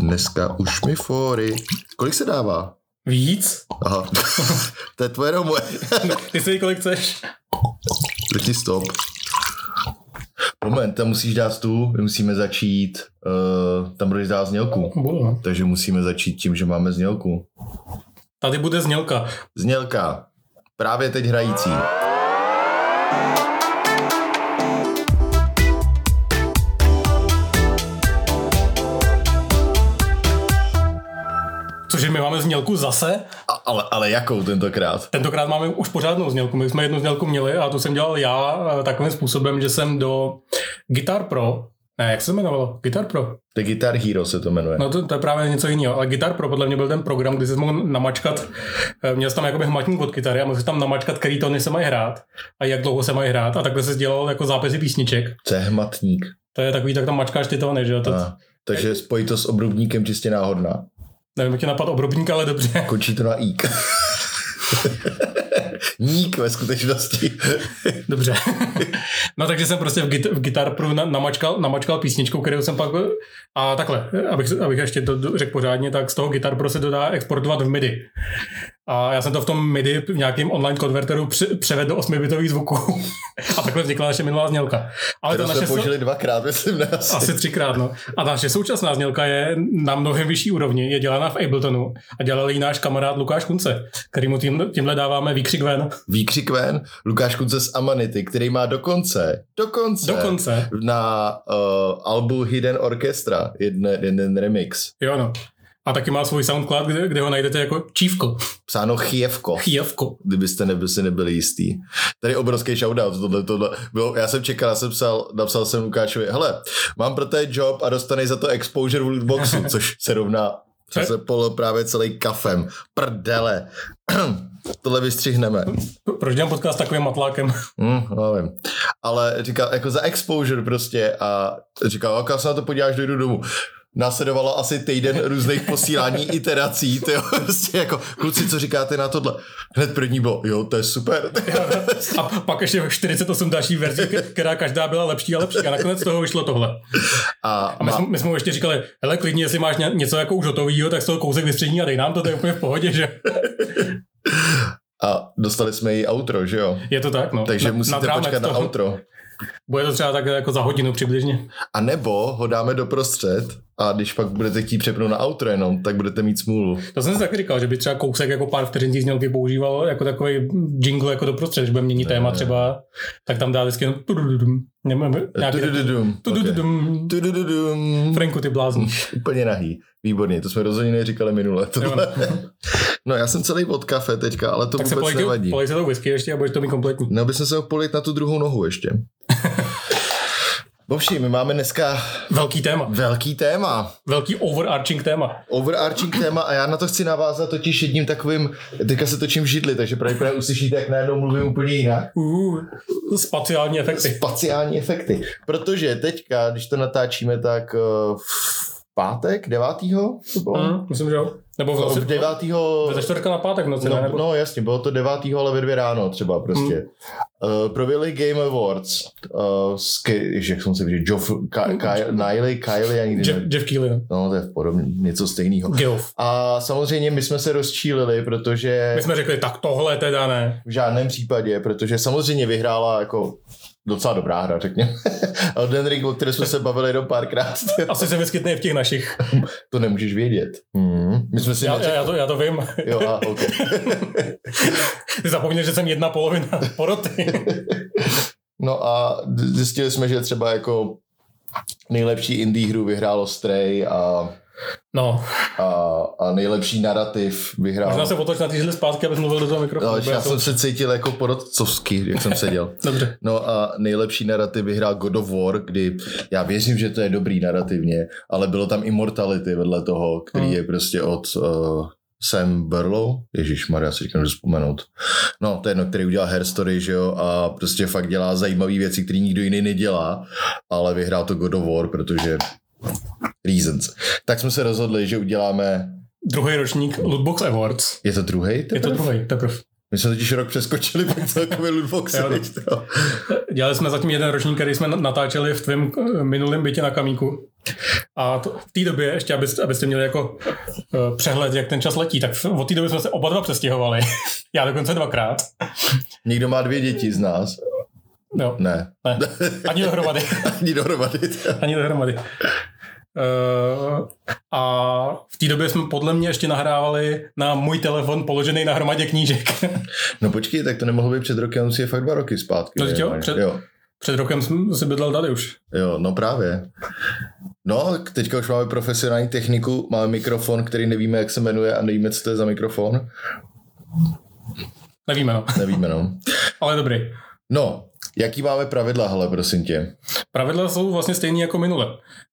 Dneska už mi fóry. Kolik se dává? Víc? Aha. to je tvoje nebo moje? Ty si kolik chceš? Řekni stop. Moment, tam musíš dát tu, my musíme začít, uh, tam budeš dát znělku. Budu, no. Takže musíme začít tím, že máme znělku. Tady bude znělka. Znělka. Právě teď hrající. Cože my máme znělku zase? A, ale, ale jakou tentokrát? Tentokrát máme už pořádnou znělku. My jsme jednu znělku měli a tu jsem dělal já eh, takovým způsobem, že jsem do Guitar Pro, ne, jak se to jmenovalo? Guitar Pro. The Guitar Hero se to jmenuje. No to, to je právě něco jiného. Ale Guitar Pro podle mě byl ten program, kdy jsi mohl namačkat, eh, měl jsi tam jakoby hmatník od kytary a mohl jsi tam namačkat, který tóny se mají hrát a jak dlouho se mají hrát a takhle se dělal jako zápisy písniček. Co je hmatník? To je takový, tak tam mačkáš ty tóny, že jo? To, A, takže spojit to s obrubníkem čistě náhodná. Nevím, jak tě napad obrubník, ale dobře. Končí to na ík. Ník ve skutečnosti. Dobře. no takže jsem prostě v, git, v Guitar Pro na, namačkal, namačkal písničku, kterou jsem pak... A takhle, abych, abych ještě to řekl pořádně, tak z toho Guitar Pro se to dá exportovat v MIDI. A já jsem to v tom MIDI v nějakém online konverteru převedl do 8-bitových zvuků. a takhle vznikla naše minulá znělka. Ale to jsme naše použili dvakrát, myslím, ne asi. asi třikrát, no. A ta naše současná znělka je na mnohem vyšší úrovni, je dělána v Abletonu a dělal ji náš kamarád Lukáš Kunce, kterýmu tím, tímhle dáváme výkřik ven. Výkřik ven, Lukáš Kunce z Amanity, který má dokonce, dokonce, Dokonce. na uh, albu Hidden Orchestra jeden, jeden remix. Jo, no. A taky má svůj SoundCloud, kde, kde ho najdete jako čívko, Psáno Chievko, chijevko. kdybyste nebyli, si nebyli jistý. Tady obrovský shoutout, tohle, tohle. Bylo, já jsem čekal, já jsem psal, napsal jsem Lukášovi, hele, mám pro ten job a dostaneš za to exposure v lootboxu, což se rovná co se polo právě celý kafem. Prdele. Tohle vystřihneme. Proč dělám podcast s takovým matlákem? Hmm, nevím. Ale říkal, jako za exposure prostě a říkal, jak se na to podíváš, dojdu domů. Následovalo asi týden různých posílání iterací, tyjo, prostě jako, kluci, co říkáte na tohle? Hned první bylo, jo, to je super. A pak ještě 48 další verzí, která každá byla lepší a lepší. A nakonec z toho vyšlo tohle. A, A my, jsme, my jsme mu ještě říkali, hele, klidně, jestli máš ně- něco jako už hotovýho, tak z toho kousek vystřední a dej nám to, to je úplně v pohodě, že? a dostali jsme i outro, že jo? Je to tak, no. Takže Na- musíte počkat na outro. Bude to třeba tak jako za hodinu přibližně. A nebo ho dáme doprostřed a když pak budete chtít přepnout na outro jenom, tak budete mít smůlu. To jsem si taky říkal, že by třeba kousek jako pár vteřin těch znělky používal jako takový jingle jako doprostřed, když bude měnit téma třeba, tak tam dá vždycky jenom. Franku, ty blázni. Úplně nahý. Výborně, to jsme rozhodně neříkali minule. No já jsem celý od kafe teďka, ale to Tak se vůbec polej, nevadí. polej se to whisky ještě a budeš to mít kompletní. No, by se ho polit na tu druhou nohu ještě. Bovši, my máme dneska Velký téma. velký téma. Velký overarching téma. Overarching téma a já na to chci navázat totiž jedním takovým, teďka se točím v židli, takže pravděpodobně uslyšíte, jak najednou mluvím úplně jinak. Uh, spaciální efekty. Spaciální efekty. Protože teďka, když to natáčíme, tak eh, v pátek, 9. to bylo? Mm, myslím, že jo. Nebo vlastně v 9. ze čtvrtka na pátek v noci, ne? No, Nebo... no jasně, bylo to 9. ale ve dvě ráno třeba prostě. Hmm. Uh, prověli Game Awards uh, s, Ke- ježiš, jak jsem se říct, Joff, Ka- Ka- Niley, Kylie, já nikdy Jeff, ne... Jeff Keighley. no. No, to je podobně, něco stejného. Geoff. A samozřejmě my jsme se rozčílili, protože My jsme řekli, tak tohle teda ne. v žádném případě, protože samozřejmě vyhrála jako docela dobrá hra, řekněme. Elden Ring, o které jsme se bavili jenom párkrát, Asi se vyskytne v těch našich. to nemůžeš vědět. Hmm. My jsme si Já, já, to, já to vím. Jo, a, okay. Ty zapomněl, že jsem jedna polovina poroty. No a zjistili jsme, že třeba jako nejlepší indie hru vyhrálo Stray a, No, a, a nejlepší narrativ vyhrál. možná se otoč na žily zpátky, abys mluvil do toho mikrofonu. No, já to- jsem se cítil jako porodcovský, jak jsem seděl. Dobře. No a nejlepší narrativ vyhrál God of War, kdy já věřím, že to je dobrý narrativně, ale bylo tam Immortality vedle toho, který Hmm. je prostě od uh, Sam Burlow, Ježíš Maria, si říkám, že vzpomenout. No, to je jedno, který udělal Hair Story, že jo, a prostě fakt dělá zajímavé věci, které nikdo jiný nedělá, ale vyhrál to God of War, protože reasons. Tak jsme se rozhodli, že uděláme, Druhý ročník Lootbox Awards. je to druhý? Je to druhý, teprve. My jsme totiž rok přeskočili pak celkově lootboxy. No. Dělali jsme zatím jeden ročník, který jsme natáčeli v tvém eh, minulém bytě na Kamíku. A to, v té době, ještě abyste, abyste měli jako uh, přehled, jak ten čas letí, tak v- od té doby jsme se oba dva přestěhovali. Já dokonce dvakrát. Někdo má dvě děti z nás. Jo, Ne. ne, ani dohromady. Ani dohromady. Ani dohromady. Uh, a v té době jsme podle mě ještě nahrávali na můj telefon položený na hromadě knížek. No počkej, tak to nemohlo být před rokem, on si je fakt dva roky zpátky. No, jo, před- jo. Před rokem jsem si bydlel tady už. Jo, no právě. No, teďka už máme profesionální techniku, máme mikrofon, který nevíme, jak se jmenuje a nevíme, co to je za mikrofon. Nevíme, no. Nevíme, no. Ale dobrý. No, jaký máme pravidla, hele, prosím tě. Pravidla jsou vlastně stejné jako minule.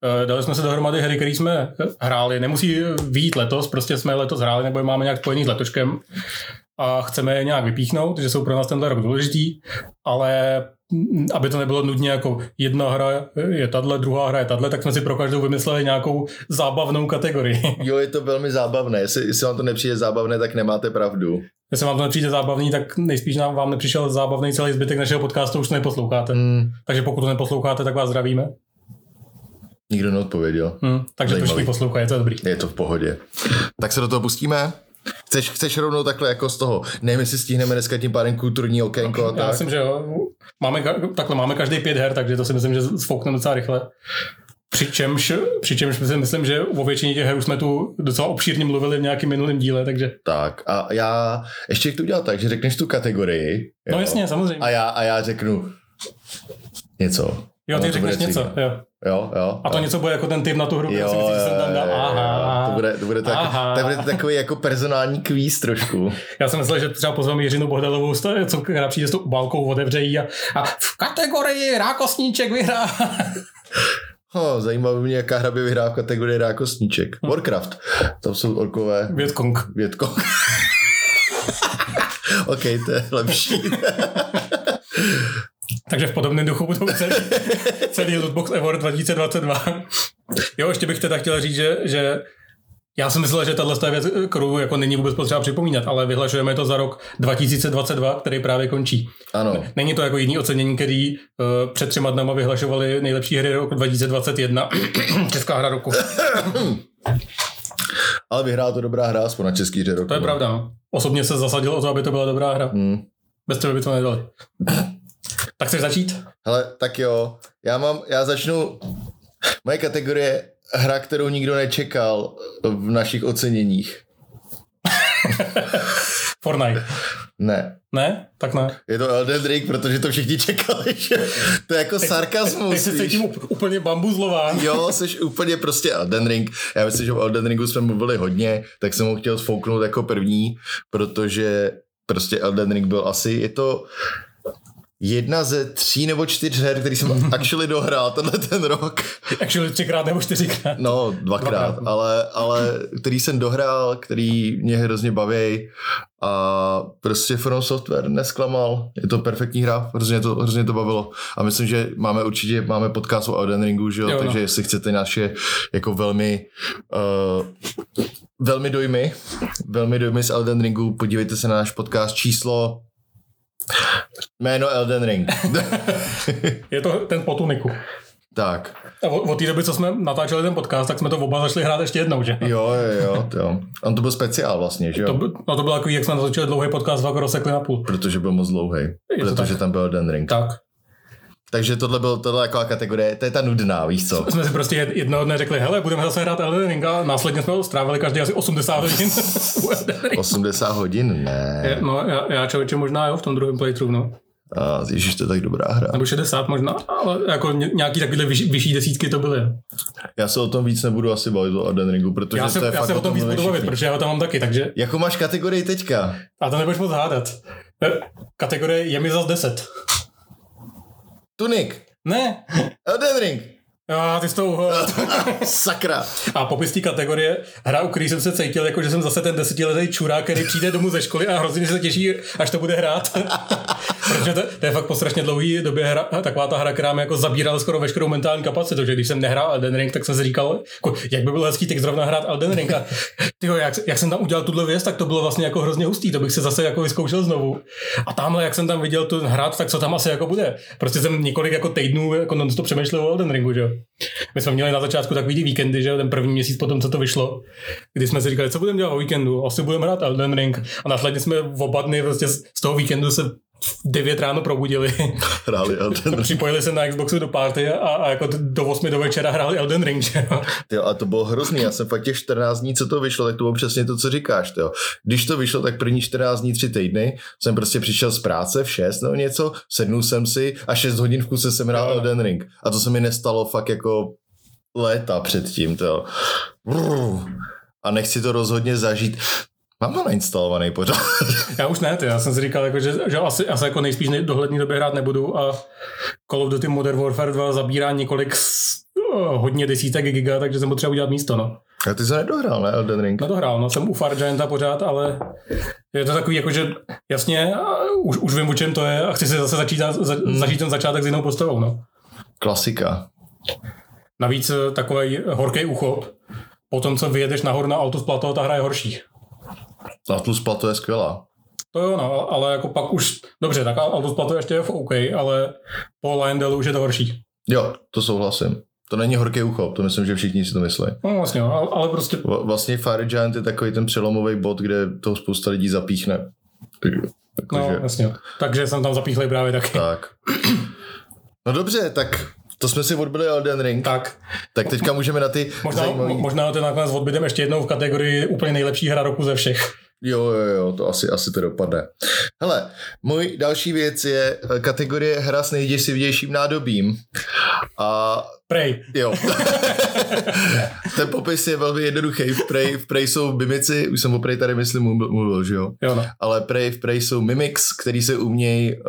Eh, Dali jsme se dohromady hry, které jsme hráli. Nemusí výjít letos, prostě jsme letos hráli, nebo je máme nějak spojený s letoškem a chceme je nějak vypíchnout, že jsou pro nás tenhle rok důležitý, ale aby to nebylo nudně jako jedna hra je tahle, druhá hra je tahle, tak jsme si pro každou vymysleli nějakou zábavnou kategorii. Jo, je to velmi zábavné. Jestli, jestli vám to nepřijde zábavné, tak nemáte pravdu. Jestli vám to nepřijde zábavný, tak nejspíš nám vám nepřišel zábavný celý zbytek našeho podcastu, už to neposloucháte. Hmm, Takže pokud to neposloucháte, tak vás zdravíme. nikdo neodpověděl. Hm, takže to Zajímavý. všichni poslouchají, to je dobrý. Je to v pohodě. Tak se do toho pustíme? Chceš, chceš rovnou takhle jako z toho? Nevím, jestli stihneme dneska tím pádem kulturní okénko a Já tak. myslím, že jo. Máme, takhle máme každý pět her, takže to si myslím, že sfoukneme docela rychle. Přičemž, přičemž si myslím, že o většině těch her už jsme tu docela obšírně mluvili v nějakém minulém díle, takže Tak a já ještě to udělat tak, že řekneš tu kategorii. no jo, jasně, samozřejmě. A já, a já řeknu něco. Jo, ty řekneš něco, jo. Jo, jo. A to něco bude jako ten typ na tu hru, Jo, jo, si jo, myslíš, jsem tam jo, dal, jo, aha, to bude, to bude, tak, Aha. to bude takový jako personální kvíz trošku. Já jsem myslel, že třeba pozveme Jiřinu Bohdalovou, co která přijde s tou obálkou, otevře a, a v kategorii rákosníček vyhrá. Ho, zajímavé mě, jaká hra by vyhrál v kategorii rákosníček. Hm. Warcraft. Tam jsou orkové Větkong. větko. OK, to je lepší. Takže v podobném duchu budou celý, celý Lootbox Award 2022. Jo, ještě bych teda chtěl říct, že, že já jsem myslel, že tahle věc, kterou jako není vůbec potřeba připomínat, ale vyhlašujeme to za rok 2022, který právě končí. Ano, Není to jako jiný ocenění, který uh, před třema dnama vyhlašovali nejlepší hry roku 2021. Česká hra roku. ale vyhrál to dobrá hra, aspoň na český hře roku. To je pravda. No. Osobně se zasadil o to, aby to byla dobrá hra. Hmm. Bez toho by to nedali. tak chceš začít? Hele, tak jo, já mám, já začnu, moje kategorie hra, kterou nikdo nečekal v našich oceněních. Fortnite. Ne, Ne? Tak ne. je to Elden Ring, protože to všichni čekali, že to je jako sarkazmus. Teď se cítím úplně bambuzlová. Jo, jsi úplně prostě Elden Ring. Já myslím, že o Elden Ringu jsme mluvili hodně, tak jsem ho chtěl sfouknout jako první, protože prostě Elden Ring byl asi, je to jedna ze tří nebo čtyř her, který jsem actually dohrál tenhle ten rok. Actually třikrát nebo čtyřikrát. No, dvakrát, Dvakrát. ale, ale který jsem dohrál, který mě hrozně baví a prostě From Software nesklamal. Je to perfektní hra, hrozně to, hrozně to bavilo. A myslím, že máme určitě, máme podcast o Elden Ringu, že jo? Jo, no. takže jestli chcete naše jako velmi uh, velmi dojmy, velmi dojmy z Elden Ringu, podívejte se na náš podcast číslo jméno Elden Ring. Je to ten potuniku. tak, A od, té doby, co jsme natáčeli ten podcast, tak jsme to oba začali hrát ještě jednou, že? jo, jo, jo, jo. On to byl speciál vlastně, že jo? To, by- no to bylo takový, jak jsme natočili dlouhý podcast, fakt ho rozsekli na půl. Protože byl moc dlouhý. to Protože tak. tam byl Elden Ring. Tak. Takže tohle byl tohle jako kategorie, to je ta nudná, víš co? Jsme si prostě jed- jednoho dne řekli, hele, budeme zase hrát Elden Ring a následně jsme ho strávili každý asi 80 hodin. u Elden Ringu. 80 hodin, ne. Je- no, já, já člověče možná jo, v tom druhém playthrough, no. A, ježiš, to je tak dobrá hra. Nebo 60 možná, ale jako ně- nějaký takovýhle vyšší, vyšší desítky to byly. Já se o tom víc nebudu asi bavit o Elden Ringu, protože Já se, to je já fakt se o tom víc budu bavit, protože já ho tam mám taky, takže Jakou máš kategorii teďka? a to nebudeš moc hádat. Eh, Kategorie je mi zas 10. Tunik. Ne, Elden Ring. Já, ty s tou... Sakra. A popis té kategorie, hra, u který jsem se cítil, jako že jsem zase ten desetiletý čurák, který přijde domů ze školy a hrozně se těší, až to bude hrát. Protože to, to, je fakt po strašně dlouhé době hra, taková ta hra, která mi jako zabírala skoro veškerou mentální kapacitu, že když jsem nehrál Elden Ring, tak jsem si říkal, jako, jak by bylo hezký teď zrovna hrát Elden Ring. A tyjo, jak, jak, jsem tam udělal tuhle věc, tak to bylo vlastně jako hrozně hustý, to bych se zase jako vyzkoušel znovu. A tamhle, jak jsem tam viděl tu hrát, tak co tam asi jako bude. Prostě jsem několik jako týdnů jako non to přemýšlel o Elden Ringu, že jo. My jsme měli na začátku takový víkendy, že ten první měsíc potom, co to vyšlo, kdy jsme si říkali, co budeme dělat o víkendu, asi budeme hrát Elden Ring. A následně jsme v oba dny prostě z toho víkendu se 9 ráno probudili. Hráli Elden Ring. Připojili se na Xboxu do party a, a jako do 8 do večera hráli Elden Ring. Že? Jo, a to bylo hrozný. Já jsem fakt těch 14 dní, co to vyšlo, tak to bylo přesně to, co říkáš. Jo. Když to vyšlo, tak první 14 dní, 3 týdny jsem prostě přišel z práce v 6 nebo něco, sednul jsem si a 6 hodin v kuse jsem hrál Elden Ring. A to se mi nestalo fakt jako léta předtím. To. A nechci to rozhodně zažít. Mám to nainstalovaný pořád. Já už ne, ty. já jsem si říkal, jako, že, že asi, asi jako nejspíš dohlední době hrát nebudu a Call of Duty Modern Warfare 2 zabírá několik oh, hodně desítek giga, takže jsem potřeba udělat místo, no. A ty jsi nedohrál, ne, Elden Ring? Nedohrál, no, jsem u Far Gianta pořád, ale je to takový, jako, že jasně, už, už vím, o čem to je a chci si zase začít, za, hmm. začít ten začátek s jinou postavou, no. Klasika. Navíc eh, takový horký uchop, po tom, co vyjedeš nahoru na auto z plato, ta hra je horší. Atlus Plato je skvělá. To jo, no, ale jako pak už, dobře, tak Atlus Plato ještě je v OK, ale po Lionelu už je to horší. Jo, to souhlasím. To není horký uchop, to myslím, že všichni si to myslí. No vlastně, ale, ale prostě... Vlastně Fire Giant je takový ten přelomový bod, kde to spousta lidí zapíchne. Jako, no, že... vlastně. Takže jsem tam zapíchlej právě taky. Tak. No dobře, tak to jsme si odbyli Elden Ring. Tak. Tak teďka můžeme na ty Možná, zajímavý... možná to nakonec odbydeme ještě jednou v kategorii úplně nejlepší hra roku ze všech. Jo, jo, jo, to asi, asi to dopadne. Hele, můj další věc je eh, kategorie hra s nejděsivějším nádobím. A... Prej. Jo. Ten popis je velmi jednoduchý. V Prej, v Prej jsou mimici, už jsem o Prej tady myslím mluvil, že jo? jo no. Ale Prej, v Prej jsou mimics, který se umějí uh,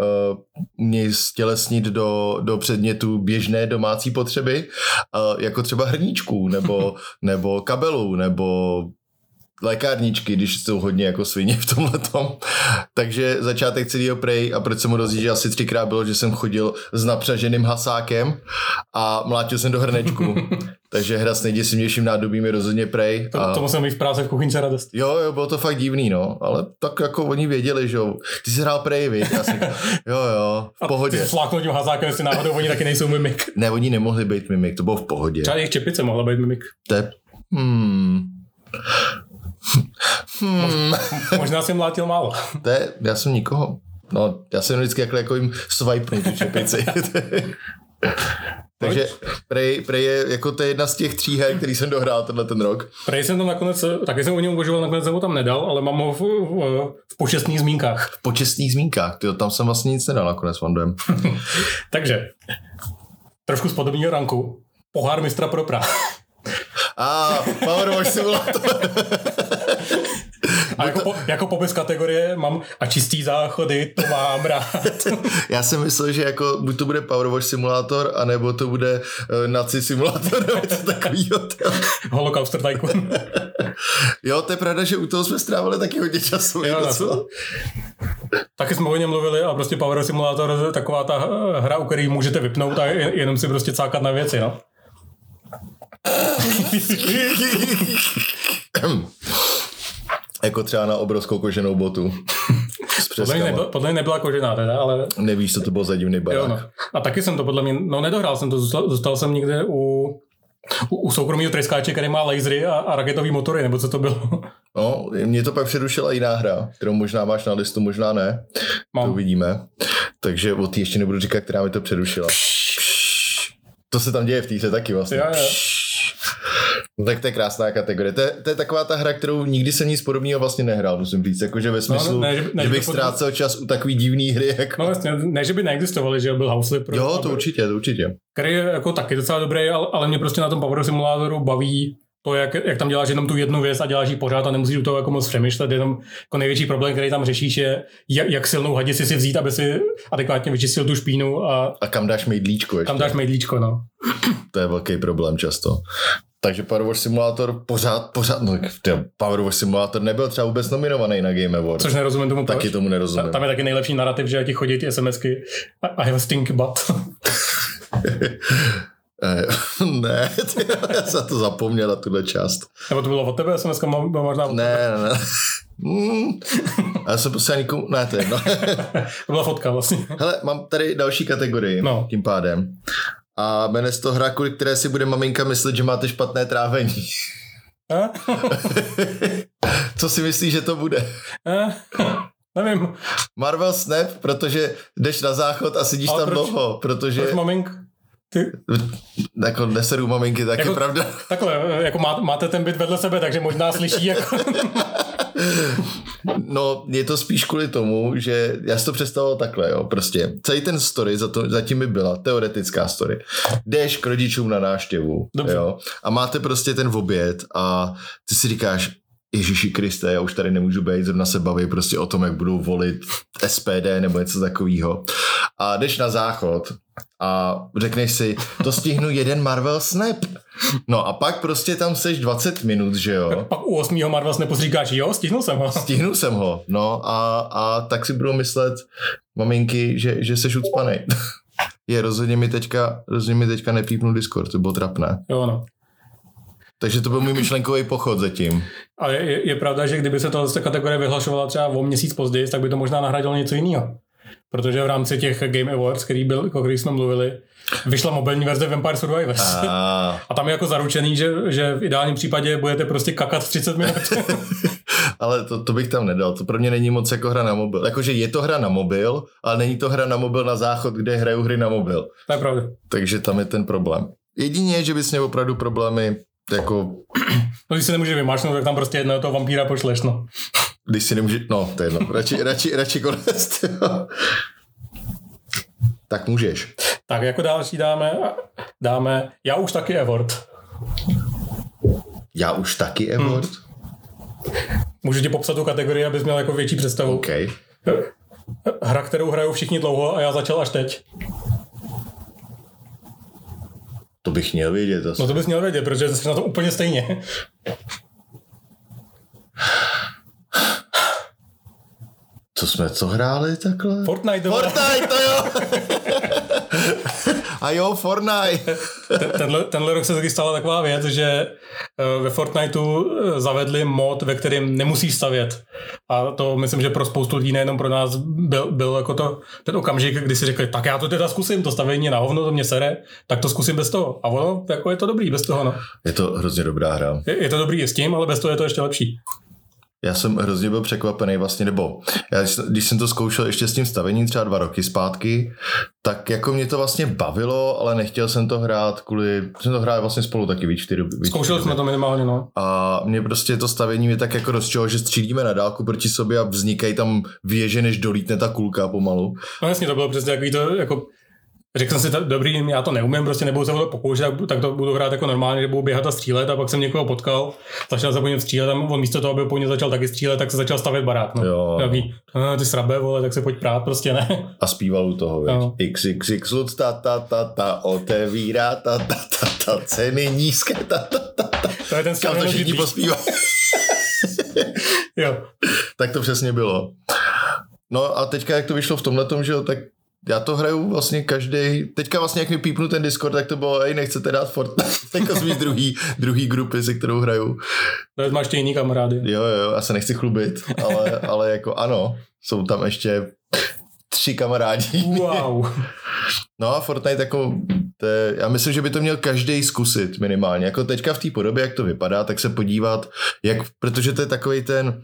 uměj stělesnit do, do předmětu běžné domácí potřeby, uh, jako třeba hrníčků, nebo, nebo kabelů, nebo lékárničky, když jsou hodně jako svině v tomhle tom. Takže začátek celého prej a proč jsem mu rozjížděl asi třikrát bylo, že jsem chodil s napřaženým hasákem a mlátil jsem do hrnečku. Takže hra s nejděsivějším nádobím je rozhodně prej. To, a... to musím mít v práci v kuchyňce radost. Jo, jo, bylo to fakt divný, no, ale tak jako oni věděli, že jo. Ty jsi hrál prej, víš? Já jsem, jo, jo, v pohodě. A ty fláknul tím hasákem, jestli náhodou oni taky nejsou mimik. Ne, oni nemohli být mimik, to bylo v pohodě. Třeba jejich čepice mohla být mimik. To je... Hmm. Hmm. Možná jsem mlátil málo. To je, já jsem nikoho. No, já jsem vždycky jako, jako jim swipenu tu čepici. Takže Prey, Prey je jako to je jedna z těch tří her, který jsem dohrál tenhle ten rok. Prey jsem tam nakonec, taky jsem o něm uvažoval, nakonec jsem ho tam nedal, ale mám ho v, v, v počestných zmínkách. V počestných zmínkách, tyjo, tam jsem vlastně nic nedal nakonec Vandem. Takže, trošku z podobného ranku, pohár mistra pro Pra. A, ah, Power Wash Simulator. A jako, po, jako popis kategorie mám a čistý záchody, to mám rád. Já jsem myslel, že jako buď to bude Power Wash Simulator, anebo to bude uh, Nazi Simulator, nebo něco takového. Holocauster Tycoon. jo, to je pravda, že u toho jsme strávili taky hodně času. Jo, no, Taky jsme o něm mluvili a prostě Power Simulator je taková ta hra, u které můžete vypnout a jenom si prostě cákat na věci, no. Jako třeba na obrovskou koženou botu. podle, mě nebyla, podle mě nebyla kožená teda, ale... Nevíš, co to bylo za divný barák. Jo, no. A taky jsem to podle mě, no nedohrál jsem to, zůstal, zůstal jsem někde u, u, u soukromého tryskáče, který má lasery a, a raketový motory, nebo co to bylo. No, mě to pak přerušila jiná hra, kterou možná máš na listu, možná ne. Mám. To uvidíme. Takže o té ještě nebudu říkat, která mi to přerušila. To se tam děje v té taky vlastně. Jo, jo. No tak to je krásná kategorie. To je, to je taková ta hra, kterou nikdy jsem nic podobného vlastně nehrál, musím říct. Jakože ve smyslu, no, ne, že, ne, že bych ztrácel čas u takový divný hry. Jako... No vlastně, ne, že by neexistovaly, že byl House pro. Jo, to určitě, to určitě. Který je jako taky docela dobrý, ale, ale mě prostě na tom Power Simulatoru baví to, jak, jak tam děláš jenom tu jednu věc a děláš ji pořád a nemusíš u toho jako moc přemýšlet, jenom jako největší problém, který tam řešíš, je, jak, jak silnou hadici si vzít, aby si adekvátně vyčistil tu špínu. A, a kam dáš mejdlíčko ještě. Kam dáš mejdlíčko, no. To je velký problém často. Takže Power Wash Simulator pořád, pořád, no Power Wash Simulator nebyl třeba vůbec nominovaný na Game Awards. Což nerozumím tomu Taky proč. tomu nerozumím. Tam je taky nejlepší narrativ, že ti chodí ty SMSky I have a stink butt. Ne, ty, já jsem to zapomněl na tuhle část. Nebo to bylo od tebe, SMS bylo možná od Ne, ne, ne. Mm. A já jsem prostě nikomu, ne, to je jedno. To byla fotka vlastně. Hele, mám tady další kategorii, no. tím pádem. A jmenuje se to hra, kvůli které si bude maminka myslet, že máte špatné trávení. Co si myslíš, že to bude? Nevím, Marvel Snap, protože jdeš na záchod a sedíš Ale tam proč- dlouho, protože proč mamink? Ty, jako neseru maminky, taky Jako- jako... pravda. takhle, jako má, máte ten byt vedle sebe, takže možná slyší jako... No, je to spíš kvůli tomu, že já si to představoval takhle, jo, prostě. Celý ten story za to, zatím by byla teoretická story. Jdeš k rodičům na náštěvu, Dobře. jo, a máte prostě ten oběd a ty si říkáš, Ježíši Kriste, já už tady nemůžu být, zrovna se baví prostě o tom, jak budou volit SPD nebo něco takového. A jdeš na záchod a řekneš si, to stihnu jeden Marvel Snap. No a pak prostě tam seš 20 minut, že jo? Pak u 8. Marvel Snapu říkáš, jo, stihnul jsem ho. Stihnul jsem ho, no a, a tak si budou myslet maminky, že, že seš ucpanej. Je, rozhodně mi teďka, rozhodně mi teďka nepípnul Discord, to bylo trapné. Jo, no. Takže to byl můj myšlenkový pochod zatím. Ale je, je pravda, že kdyby se to z té kategorie vyhlašovala třeba o měsíc později, tak by to možná nahradilo něco jiného. Protože v rámci těch Game Awards, který byl, o kterých jsme mluvili, vyšla mobilní verze Vampire Survivors. A, A, a tam je jako zaručený, že, že v ideálním případě budete prostě kakat 30 minut. ale to, to bych tam nedal, to pro mě není moc jako hra na mobil. Jakože je to hra na mobil, ale není to hra na mobil na záchod, kde hraju hry na mobil. to je pravda. Takže tam je ten problém. Jedině, že bys měl opravdu problémy, jako No, když si nemůže vymášnout, tak tam prostě jednoho toho vampíra pošleš, no. když si nemůže, no to je jedno, radši, radši, radši konec. tak můžeš. Tak jako další dáme, dáme, já už taky Award. Já už taky award? Hmm. Můžu ti popsat tu kategorii, abys měl jako větší představu. OK. Hra, kterou hrajou všichni dlouho a já začal až teď. To bych měl vědět. Asi. No to bys měl vědět, protože jsi na to úplně stejně. Co jsme co hráli takhle? Fortnite. Fortnite, to jo! A jo, Fortnite. Ten- tenhle, tenhle rok se taky stala taková věc, že eh, ve Fortniteu eh, zavedli mod, ve kterém nemusíš stavět. A to myslím, že pro spoustu lidí, nejenom pro nás, byl, byl jako to, ten okamžik, kdy si řekli, tak já to teda zkusím, to stavění je na hovno, to mě sere, tak to zkusím bez toho. A ono, jako je to dobrý bez toho, no. Je to hrozně dobrá hra. Je, je to dobrý i s tím, ale bez toho je to ještě lepší. Já jsem hrozně byl překvapený vlastně, nebo já, když- jsem to zkoušel ještě s tím stavením třeba dva roky zpátky, tak jako mě to vlastně bavilo, ale nechtěl jsem to hrát kvůli, jsem to hrál vlastně spolu taky víc čtyři. Zkoušeli jsme to minimálně, no. A mě prostě to stavění mě tak jako rozčilo, že střílíme na dálku proti sobě a vznikají tam věže, než dolítne ta kulka pomalu. No jasně, to bylo přesně takový to, jako Řekl jsem si, ta- dobrý, já to neumím, prostě nebudu se o to pokoušet, tak, tak to budu hrát jako normálně, že budu běhat a střílet a pak jsem někoho potkal, začal se po něm střílet a on místo toho, aby po něm začal taky střílet, tak se začal stavět barák. No. Jo. Takový, "Ah, ty srabe, vole, tak se pojď prát, prostě ne. A zpíval u toho, veď. Jo. XXX ta, ta, ta, ta, otevírá, ta, ta, ta, ta, ceny nízké, ta, ta, ta, ta. To je ten Kam to všichni. Jo. tak to přesně bylo. No a teďka, jak to vyšlo v tomhle že jo, tak já to hraju vlastně každý. Teďka vlastně, jak mi pípnu ten Discord, tak to bylo, hej, nechcete dát Fortnite. Teďka z mý druhý, druhý grupy, se kterou hraju. To máš ještě jiný kamarády. Jo, jo, já se nechci chlubit, ale, ale jako ano, jsou tam ještě tři kamarádi. Wow. No a Fortnite jako, to je, já myslím, že by to měl každý zkusit minimálně. Jako teďka v té podobě, jak to vypadá, tak se podívat, jak, protože to je takový ten,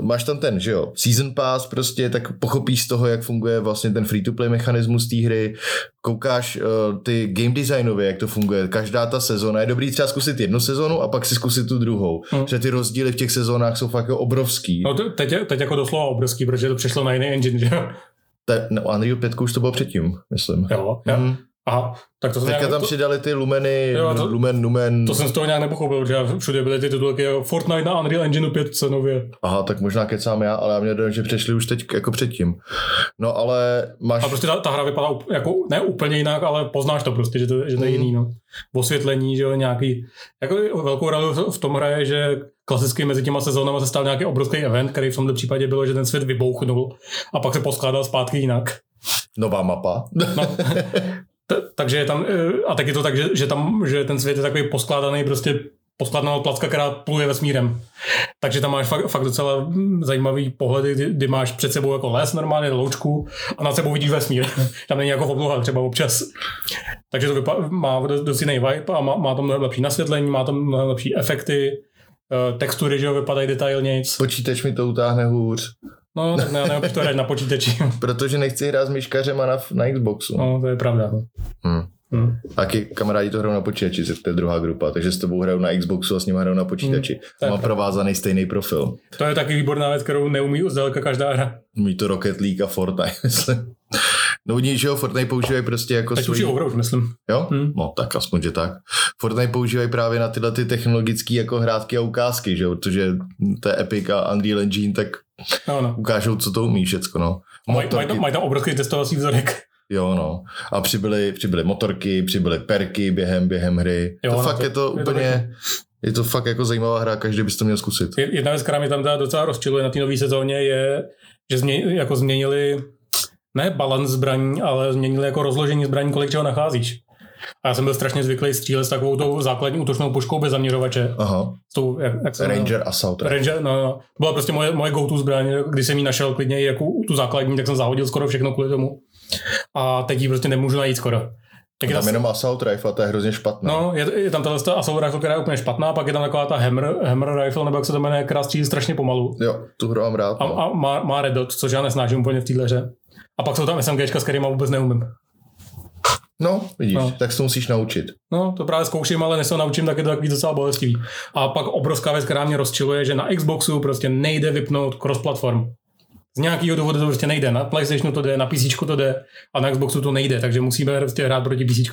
máš tam ten, že jo, season pass prostě, tak pochopíš z toho, jak funguje vlastně ten free-to-play mechanismus té hry, koukáš uh, ty game designově, jak to funguje, každá ta sezóna, je dobrý třeba zkusit jednu sezonu a pak si zkusit tu druhou, Hmm. hmm. že ty rozdíly v těch sezónách jsou fakt obrovský. No to, teď, teď jako doslova obrovský, protože to přešlo na jiný engine, že jo? Te, no, Unreal 5 už to bylo předtím, myslím. Jo, jo. Hmm. Aha, tak to jsem Teďka nějak, tam to, přidali ty lumeny, Jo, to- lumen, lumen. to jsem z toho nějak nepochopil, protože všude byly ty titulky jako Fortnite na Unreal Engine 5 cenově. Aha, tak možná kecám já, ale já mě dojem, že přešli už teď jako předtím. No ale máš... A prostě ta, ta hra vypadá up- jako, ne úplně jinak, ale poznáš to prostě, že to, že to je Hmm. jiný, no. Osvětlení, že jo, nějaký, jako velkou roli v tom hraje, že klasicky mezi těma sezónama se stal nějaký obrovský event, který v tomto případě bylo, že ten svět vybouchnul a pak se poskládal zpátky jinak. Nová mapa. No, T- takže je tam, eh, a tak je to tak, že, že, tam, že ten svět je takový poskládaný prostě poskladná placka, která pluje vesmírem. Takže tam máš fakt, fakt docela zajímavý pohledy, kdy, kdy máš před sebou jako les normálně, loučku a nad sebou vidíš vesmír. tam není jako obloha třeba občas. Takže to vypa- má dost jiný vibe a má, má to mnohem lepší nasvětlení, má to mnohem lepší efekty, eh, textury, že jo, vypadají detailnějc. Počítač mi to utáhne hůř. No, tak ne, ne, to hrát na počítači. Protože nechci hrát s myškařema na, na Xboxu. No, to je pravda. Hmm. Hmm. Taky kamarádi to hrajou na počítači, to je druhá grupa, takže s tebou hrajou na Xboxu a s nimi hrajou na počítači. Hmm, Má provázaný stejný profil. To je taky výborná věc, kterou neumí zdaleka každá hra. Mí to Rocket League a Fortnite, myslím. No oni, že jo, Fortnite používají prostě jako Teď svojí... už myslím. Jo? Hmm. No tak aspoň, že tak. Fortnite používají právě na tyhle ty technologické jako hrátky a ukázky, že jo, protože to je Epic a Unreal Engine, tak no, no. ukážou, co to umí všecko, no. Mají maj, maj tam obrovský testovací vzorek. Jo, no. A přibyly, přibyly motorky, přibyly perky během, během hry. Jo, to no, fakt to, je to je úplně... To je to fakt jako zajímavá hra, každý bys to měl zkusit. Jedna věc, která mi tam teda docela rozčiluje na té nové sezóně, je, že změ, jako změnili ne balans zbraní, ale změnili jako rozložení zbraní, kolik čeho nacházíš. A já jsem byl strašně zvyklý střílet s takovou tou základní útočnou puškou bez zaměřovače. Aha. S tou, jak, jak Ranger no, Assault. Ranger, no, no. Byla prostě moje, moje go-to zbraň, když jsem ji našel klidně jako tu základní, tak jsem zahodil skoro všechno kvůli tomu. A teď ji prostě nemůžu najít skoro. Tak je tam jenom Assault Rifle, to je hrozně špatná. No, je, je tam tato Assault Rifle, která je úplně špatná, pak je tam taková ta Hammer, Hammer Rifle, nebo jak se to jmenuje, která střílí strašně pomalu. Jo, tu hru mám rád. No. A, a má, má Red Dot, což já nesnáším úplně v téhle hře. A pak jsou tam SMGčka, s kterými vůbec neumím. No, vidíš, no. tak se to musíš naučit. No, to právě zkouším, ale než se naučím, tak je to takový docela bolestivý. A pak obrovská věc, která mě rozčiluje, že na Xboxu prostě nejde vypnout cross-platform. Z nějakého důvodu to prostě nejde. Na PlayStationu to jde, na PC to jde a na Xboxu to nejde, takže musíme prostě hrát proti PC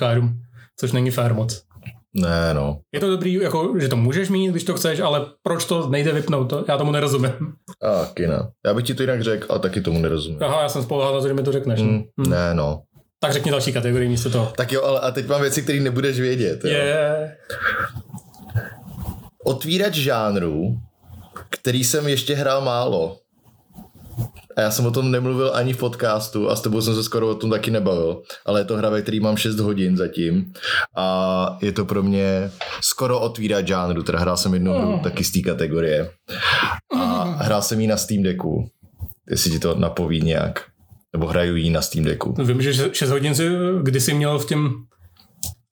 což není fair moc. Ne, no. Je to dobrý, jako, že to můžeš mít, když to chceš, ale proč to nejde vypnout, to, já tomu nerozumím. A, kina. Já bych ti to jinak řekl, ale taky tomu nerozumím. Aha, já jsem spolehal na to, že mi to řekneš. Mm, hmm. Ne, no. Tak řekni další kategorii místo toho. Tak jo, ale a teď mám věci, které nebudeš vědět. Je. Yeah. Otvírač žánrů, který jsem ještě hrál málo. A já jsem o tom nemluvil ani v podcastu a s tebou jsem se skoro o tom taky nebavil. Ale je to hra, ve který mám 6 hodin zatím. A je to pro mě skoro otvírat žánru. Teda hrál jsem jednu hru taky z té kategorie. A hrál jsem ji na Steam Decku. Jestli ti to napoví nějak. Nebo hraju ji na Steam Decku. Vím, že 6 hodin si kdysi měl v těm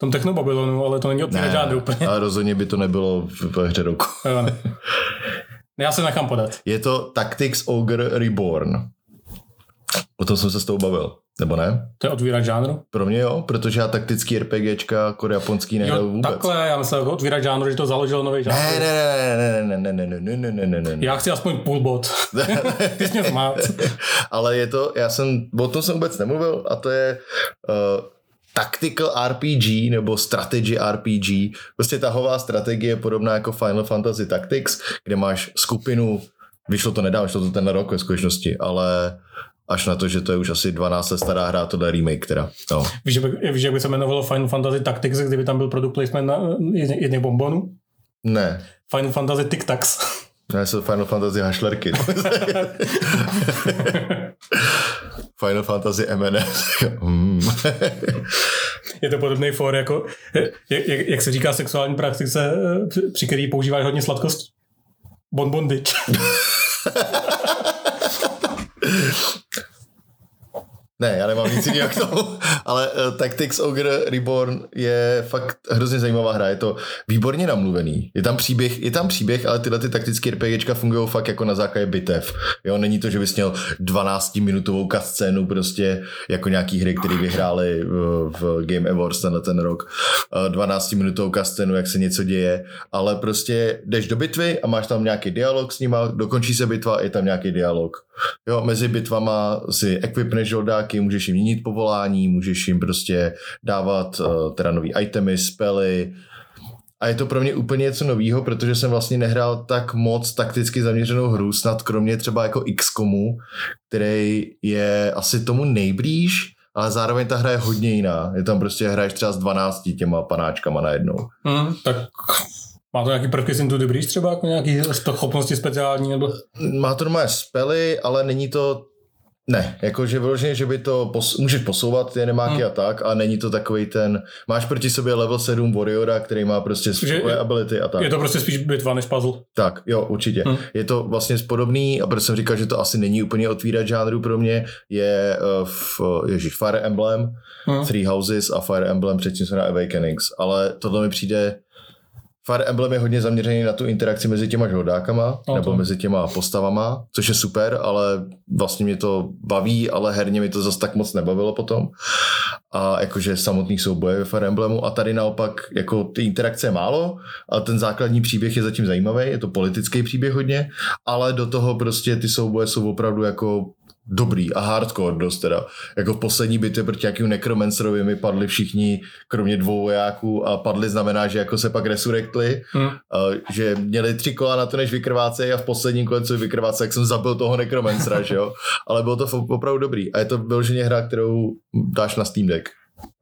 tom Technobabylonu, ale to není otvírat žádný úplně. ale rozhodně by to nebylo v hře roku. Já se nechám podat. Je to Tactics Ogre Reborn. O tom jsem se s tou bavil, nebo ne? To je otvírat žánru? Pro mě jo, protože já taktický RPGčka jako japonský nehraju vůbec. Takhle, já myslím jako otvírat žánru, že to založil nový žánr. Ne, ne, ne, ne, ne, ne, ne, ne, ne, ne, ne, ne. Já chci aspoň půl bod. Ty jsi mě zmát. Ale je to, já jsem, o tom jsem vůbec nemluvil a to je uh, tactical RPG nebo strategy RPG. Prostě tahová strategie podobná jako Final Fantasy Tactics, kde máš skupinu, vyšlo to nedávno, vyšlo to ten rok ve skutečnosti, ale až na to, že to je už asi 12 let stará hra, to je remake teda. No. Víš, víš, jak by se jmenovalo Final Fantasy Tactics, kdyby tam byl product placement na jedných bombonů? Ne. Final Fantasy Tic Tacs. Ne, jsou Final Fantasy hašlerky. Final Fantasy MNS. Hmm. je to podobný for, jako, jak, jak, se říká sexuální praktice, při který používáš hodně sladkost? Bonbondič. Ne, já nemám nic jiného k tomu, ale uh, Tactics Ogre Reborn je fakt hrozně zajímavá hra, je to výborně namluvený, je tam příběh, je tam příběh, ale tyhle ty taktické RPGčka fungují fakt jako na základě bitev, jo, není to, že bys měl 12 minutovou scénu prostě jako nějaký hry, které vyhrály v, v Game Awards na ten rok, 12 minutovou scénu, jak se něco děje, ale prostě jdeš do bitvy a máš tam nějaký dialog s nima, dokončí se bitva, je tam nějaký dialog. Jo, mezi bitvama si equipneš žoldáky, můžeš jim měnit povolání, můžeš jim prostě dávat uh, teda nový itemy, spely, a je to pro mě úplně něco novýho, protože jsem vlastně nehrál tak moc takticky zaměřenou hru, snad kromě třeba jako XCOMu, který je asi tomu nejblíž, ale zároveň ta hra je hodně jiná. Je tam prostě hraješ třeba s 12 těma panáčkama najednou. Mm, tak má to nějaký prvky z Into the Breach třeba, jako nějaký schopnosti speciální? Nebo? Má to normálně spely, ale není to Ne, jakože vyloženě, že by to pos, můžeš posouvat ty nemáky hmm. a tak, a není to takový ten, máš proti sobě level 7 Warriora, který má prostě svoje ability a tak. Je to prostě spíš bitva než puzzle. Tak, jo, určitě. Hmm. Je to vlastně podobný, a proto jsem říkal, že to asi není úplně otvírat žánru pro mě, je uh, v, ježiš, Fire Emblem, hmm. Three Houses a Fire Emblem předtím se na Awakenings, ale tohle mi přijde Fire Emblem je hodně zaměřený na tu interakci mezi těma žoldákama, no, nebo to. mezi těma postavama, což je super, ale vlastně mě to baví, ale herně mi to zase tak moc nebavilo potom. A jakože samotný souboje ve Fire Emblemu a tady naopak jako ty interakce je málo, a ten základní příběh je zatím zajímavý, je to politický příběh hodně, ale do toho prostě ty souboje jsou opravdu jako dobrý a hardcore dost teda. Jako v poslední bitvě proti nějakým nekromancerovi mi padli všichni, kromě dvou vojáků a padli znamená, že jako se pak resurrektli, hmm. a, že měli tři kola na to, než vykrvácejí a v posledním kole, co vykrváce, jak jsem zabil toho nekromancera, že jo. Ale bylo to opravdu dobrý. A je to vyloženě hra, kterou dáš na Steam Deck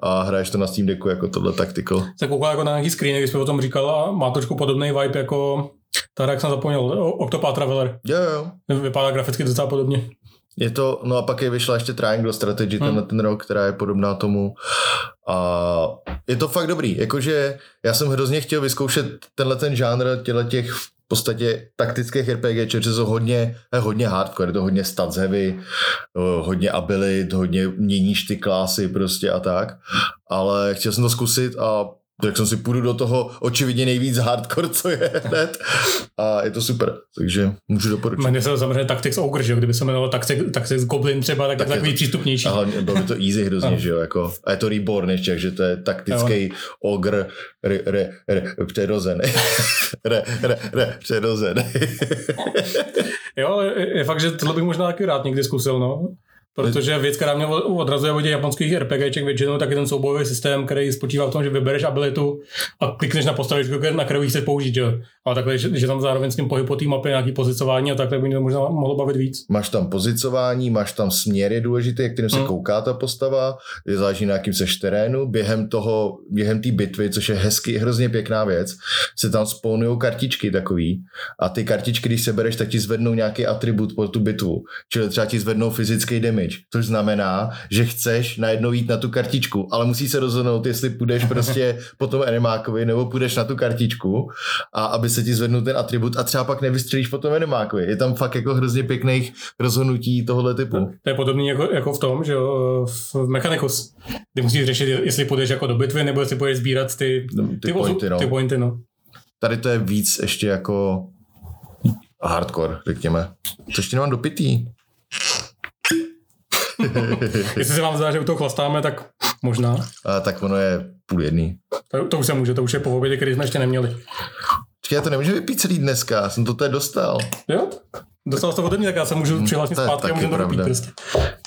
a hraješ to na Steam Decku jako tohle taktical. Tak koukal jako na nějaký screen, když jsme o tom říkal a má trošku podobný vibe jako ta hra, jak jsem zapomněl, Octopath Traveler. Jo, jo. Vypadá graficky docela podobně. Je to, no a pak je vyšla ještě Triangle Strategy hmm. tenhle ten rok, která je podobná tomu. A je to fakt dobrý, jakože já jsem hrozně chtěl vyzkoušet tenhle ten žánr těle těch v podstatě taktických RPG, že jsou hodně, hodně hardcore, je to hodně stats heavy, hodně abilit, hodně měníš ty klásy prostě a tak, ale chtěl jsem to zkusit a tak jsem si půjdu do toho očividně nejvíc hardcore, co je hned. A je to super, takže můžu doporučit. Jmenuje se to samozřejmě Tactics Ogre, že? Kdyby se jmenovalo Tactics, Tactics Goblin třeba, tak, tak je takový to, přístupnější. A hlavně bylo by to easy hrozně, že jo? Jako, a je to Reborn ještě, že to je taktický Ogre re, re, re, přirozený. re, re, re, přirozený. jo, je, je fakt, že tohle bych možná taky rád někdy zkusil, no. Protože věc, která mě odrazuje od těch japonských RPGček většinou, tak je ten soubojový systém, který spočívá v tom, že vybereš abilitu a klikneš na postavičku, na kterou chceš použít. Že? Ale takhle, že, že, tam zároveň s tím pohyb po té mapě nějaký pozicování a tak, tak by mě to možná mohlo bavit víc. Máš tam pozicování, máš tam směry důležité, kterým se hmm. kouká ta postava, je záleží na jakým seš terénu. Během toho, během té bitvy, což je hezky, hrozně pěkná věc, se tam spawnují kartičky takový a ty kartičky, když se bereš, tak ti zvednou nějaký atribut po tu bitvu. Čili třeba ti zvednou fyzický damage, což znamená, že chceš najednou jít na tu kartičku, ale musí se rozhodnout, jestli půjdeš prostě po tom animákovi nebo půjdeš na tu kartičku a aby se ti zvednul ten atribut a třeba pak nevystřelíš po tom animákovi. Je tam fakt jako hrozně pěkných rozhodnutí tohohle typu. To je podobný jako, jako v tom, že jo, v Mechanicus, kdy musíš řešit, jestli půjdeš jako do bitvy nebo jestli půjdeš sbírat ty, ty, ty, pointy, no. ty pointy. No. Tady to je víc ještě jako hardcore, řekněme. Co ještě nemám dopitý? Jestli se vám zdá, že u toho chlastáme, tak možná. A, tak ono je půl jedný. To, to už se může, to už je po obědě, který jsme ještě neměli. Počkej, já to nemůžu vypít celý dneska, já jsem to tady dostal. Jo? Dostal jsi to ode mě, tak já se můžu no, přihlásit zpátky a můžu to vypít prostě.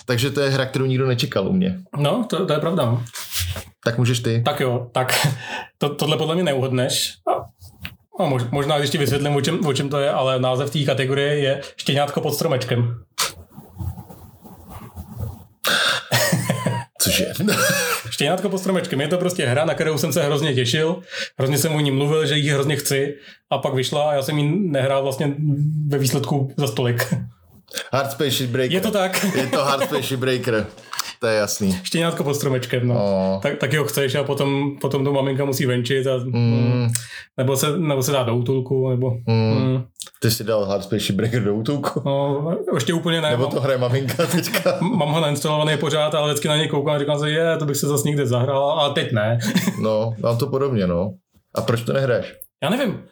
Takže to je hra, kterou nikdo nečekal u mě. No, to, to je pravda. No. Tak můžeš ty. Tak jo, tak to, tohle podle mě neuhodneš. A možná, když ti vysvětlím, o čem, o čem to je, ale název té kategorie je Štěňátko pod stromečkem. Cože? Štěňátko pod stromečkem. Je to prostě hra, na kterou jsem se hrozně těšil. Hrozně jsem o ní mluvil, že ji hrozně chci. A pak vyšla a já jsem ji nehrál vlastně ve výsledku za stolik. Hard Space Breaker. Je to tak. Je to Hard Space Breaker. To je jasný. Štěňátko pod stromečkem, no. Oh. Tak, tak ho chceš a potom, potom to maminka musí venčit a, mm. nebo, se, nebo se dá do útulku, nebo... Mm. Mm. Ty jsi dal Hard Space Breaker do útulku? No, ještě úplně ne. Nebo to hraje maminka teďka? Mám ho nainstalovaný pořád, ale vždycky na něj koukám a říkám si, je, to bych se zase někde zahrál, ale teď ne. no, mám to podobně, no. A proč to nehraješ? Já nevím.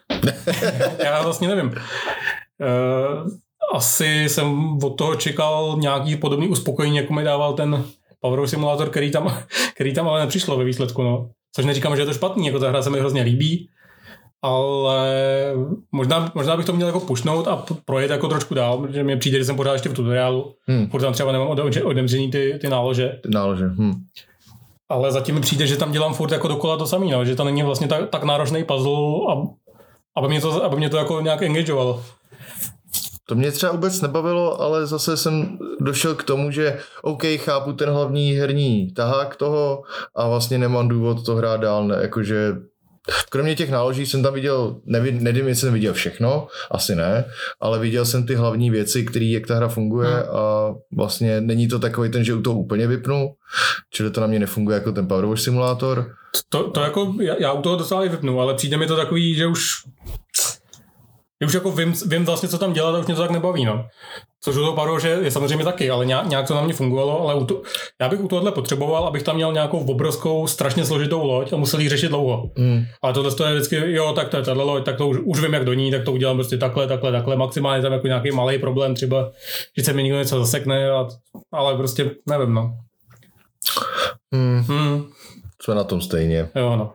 Já vlastně nevím. Uh, asi jsem od toho čekal nějaký podobný uspokojení, jako mi dával ten Power Simulator, který tam, který tam ale nepřišlo ve výsledku. No. Což neříkám, že je to špatný, jako ta hra se mi hrozně líbí, ale možná, možná bych to měl jako pušnout a projet jako trošku dál, protože mi přijde, že jsem pořád ještě v tutoriálu, hmm. protože tam třeba nemám odemřený ty, ty nálože. Ty nálože, hmm. Ale zatím mi přijde, že tam dělám furt jako dokola to samý, no, že to není vlastně tak, tak náročný puzzle, aby mě to, aby mě to jako nějak engageovalo. To mě třeba vůbec nebavilo, ale zase jsem došel k tomu, že OK, chápu ten hlavní herní tahák toho a vlastně nemám důvod to hrát dál, ne, jakože Kromě těch náloží jsem tam viděl, nevím, nevím, jestli jsem viděl všechno, asi ne, ale viděl jsem ty hlavní věci, které jak ta hra funguje Hmm. a vlastně není to takový ten, že u toho úplně vypnu, čili to na mě nefunguje jako ten Power Wash simulátor. To, to jako, já, já u toho docela i vypnu, ale přijde mi to takový, že už že už jako vím, vím vlastně, co tam dělat a už mě to tak nebaví, no. Což u toho paro, že je samozřejmě taky, ale nějak, nějak to na mě fungovalo, ale u to, já bych u tohohle potřeboval, abych tam měl nějakou obrovskou, strašně složitou loď a musel ji řešit dlouho. Mm. Ale tohle to je vždycky, jo, tak to je tahle loď, tak to už, už vím, jak do ní, tak to udělám prostě takhle, takhle, takhle. Maximálně tam jako nějaký malý problém, třeba, že se mi někdo něco zasekne, a, ale prostě nevím, no. Mm. Hmm, Jsme na tom stejně. jo, no.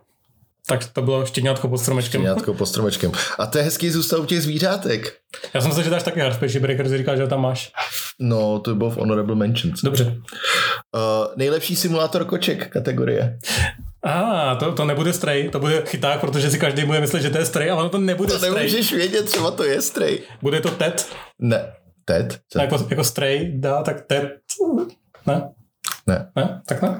Tak to bylo štěňátko pod stromečkem. Nějakou pod stromečkem. A to je hezký zůstat u těch zvířátek. Já jsem myslel, že dáš taky Hardspaceship Breaker, jsi říkal, že ho tam máš. No, to bylo v Honorable Mentions. Dobře. Uh, nejlepší simulátor koček kategorie. A ah, to, to nebude stray, to bude chyták, protože si každý bude myslet, že to je stray, ale ono to nebude To stray. nemůžeš vědět, třeba to je stray. Bude to tet, Ne. Ted? Co? jako, jako stray dá, tak tet. Ne? Ne. Ne? Tak ne?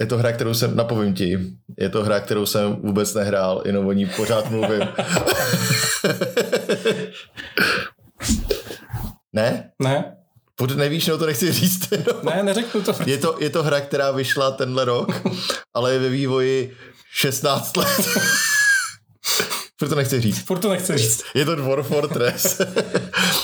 Je to hra, kterou jsem, napovím ti, je to hra, kterou jsem vůbec nehrál, jenom o ní pořád mluvím. ne? Ne? Pod, nevíš, no to nechci říct. No. Ne, neřeknu to. Je, to, je to hra, která vyšla tenhle rok, ale je ve vývoji 16 let. Proto nechci říct. Furt to nechci říct. Je to Dwarf Fortress.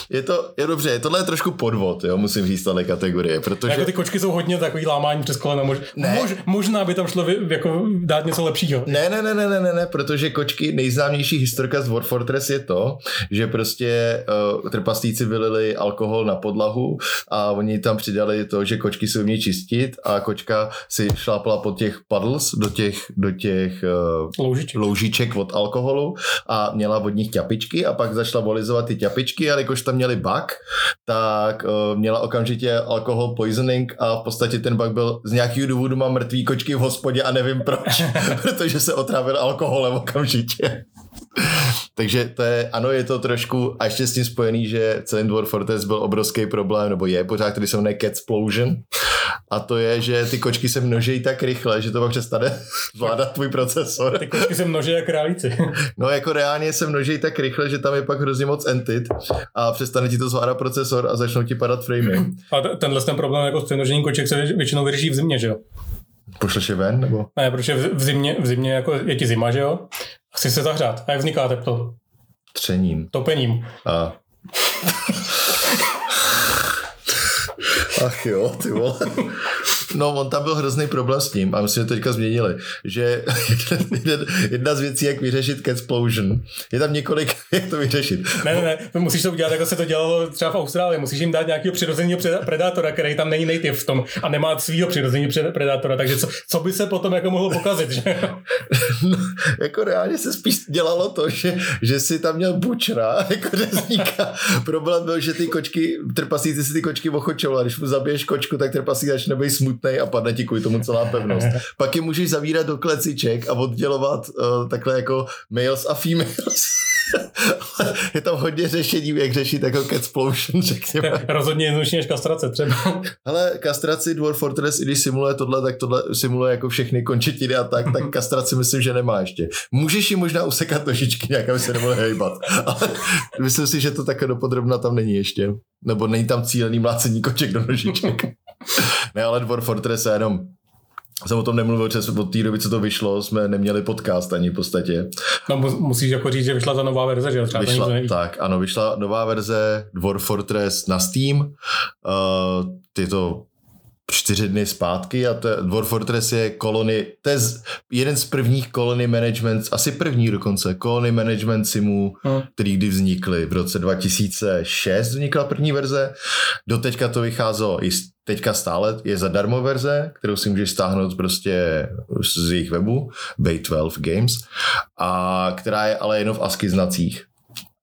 je to, je dobře, tohle je trošku podvod, jo, musím říct, tahle kategorie, protože... Jako ty kočky jsou hodně takový lámání přes kolena. Mož, Ne. mož, možná by tam šlo vy, jako dát něco lepšího. Ne, ne, ne, ne, ne, ne, ne, protože kočky, nejznámější historka z Dwarf Fortress je to, že prostě uh, trpaslíci vylili alkohol na podlahu a oni tam přidali to, že kočky se umějí čistit a kočka si šlápla po těch puddles do těch, do těch uh, Loužiček. loužiček od alkoholu a měla od nich ťapičky a pak začala volizovat ty ťapičky, ale jakož tam měli bug, tak uh, měla okamžitě alkohol poisoning a v podstatě ten bug byl z nějakého důvodu má mrtvý kočky v hospodě a nevím proč, protože se otrávil alkoholem okamžitě. Takže to je, ano, je to trošku, a ještě s tím spojený, že celý Dwarf Fortress byl obrovský problém, nebo je pořád, který se jmenuje Catsplosion. A to je, že ty kočky se množejí tak rychle, že to pak přestane zvládat tvůj procesor. Ty kočky se množí jak králíci. No jako reálně se množí tak rychle, že tam je pak hrozně moc entit a přestane ti to zvládat procesor a začnou ti padat framey. A tenhle ten problém jako s přemnožením koček se většinou vyřeší v zimě, že jo? Pošleš je ven, nebo? Ne, protože v, v, zimě, v zimě jako je ti zima, že jo? Chci se zahřát. A jak vzniká teplo? Třením. Topením. A... Ach jo, ty vole. No, on tam byl hrozný problém s tím a my jsme to teďka změnili, že jedna z věcí, jak vyřešit Catsplosion, je tam několik, jak to vyřešit. Ne, ne, ne, musíš to udělat, jako se to dělalo třeba v Austrálii. Musíš jim dát nějakého přirozeného predátora, který tam není native v tom a nemá svého přirozeného predátora. Takže co, co, by se potom jako mohlo pokazit, že? No, jako reálně se spíš dělalo to, že, že si tam měl bučra, jako řezníka. Problém byl, že ty kočky, trpasíci si ty kočky ochočoval a když mu zabiješ kočku, tak trpasík začne být smutný a padne ti kvůli tomu celá pevnost. Pak je můžeš zavírat do kleciček a oddělovat uh, takhle jako males a females. Ale je tam hodně řešení, jak řešit jako catsplosion, řekněme. Rozhodně jednodušší než kastrace třeba. Ale kastraci Dwarf Fortress, i když simuluje tohle, tak tohle simuluje jako všechny končetiny a tak, tak kastraci myslím, že nemá ještě. Můžeš ji možná usekat nožičky nějak, aby se nemohli hejbat. Ale myslím si, že to také dopodrobna tam není ještě. Nebo není tam cílený mlácení koček do nožiček. Ne, ale Dwarf Fortress je jenom jsem o tom nemluvil, že od té doby, co to vyšlo, jsme neměli podcast ani v podstatě. No mu- musíš jako říct, že vyšla ta nová verze, že? Třeba Vyšla, tak, ano, vyšla nová verze Dwarf Fortress na Steam. Uh, je to čtyři dny zpátky a to, Dwarf Fortress je kolony, to je z, jeden z prvních kolony management, asi první dokonce, kolony management simů, Hmm. který kdy vznikly. V roce 2006 vznikla první verze, doteďka to vycházelo i teďka stále je zadarmo verze, kterou si můžeš stáhnout prostě z jejich webu, Bay12 Games, a která je ale jenom v ASCII znacích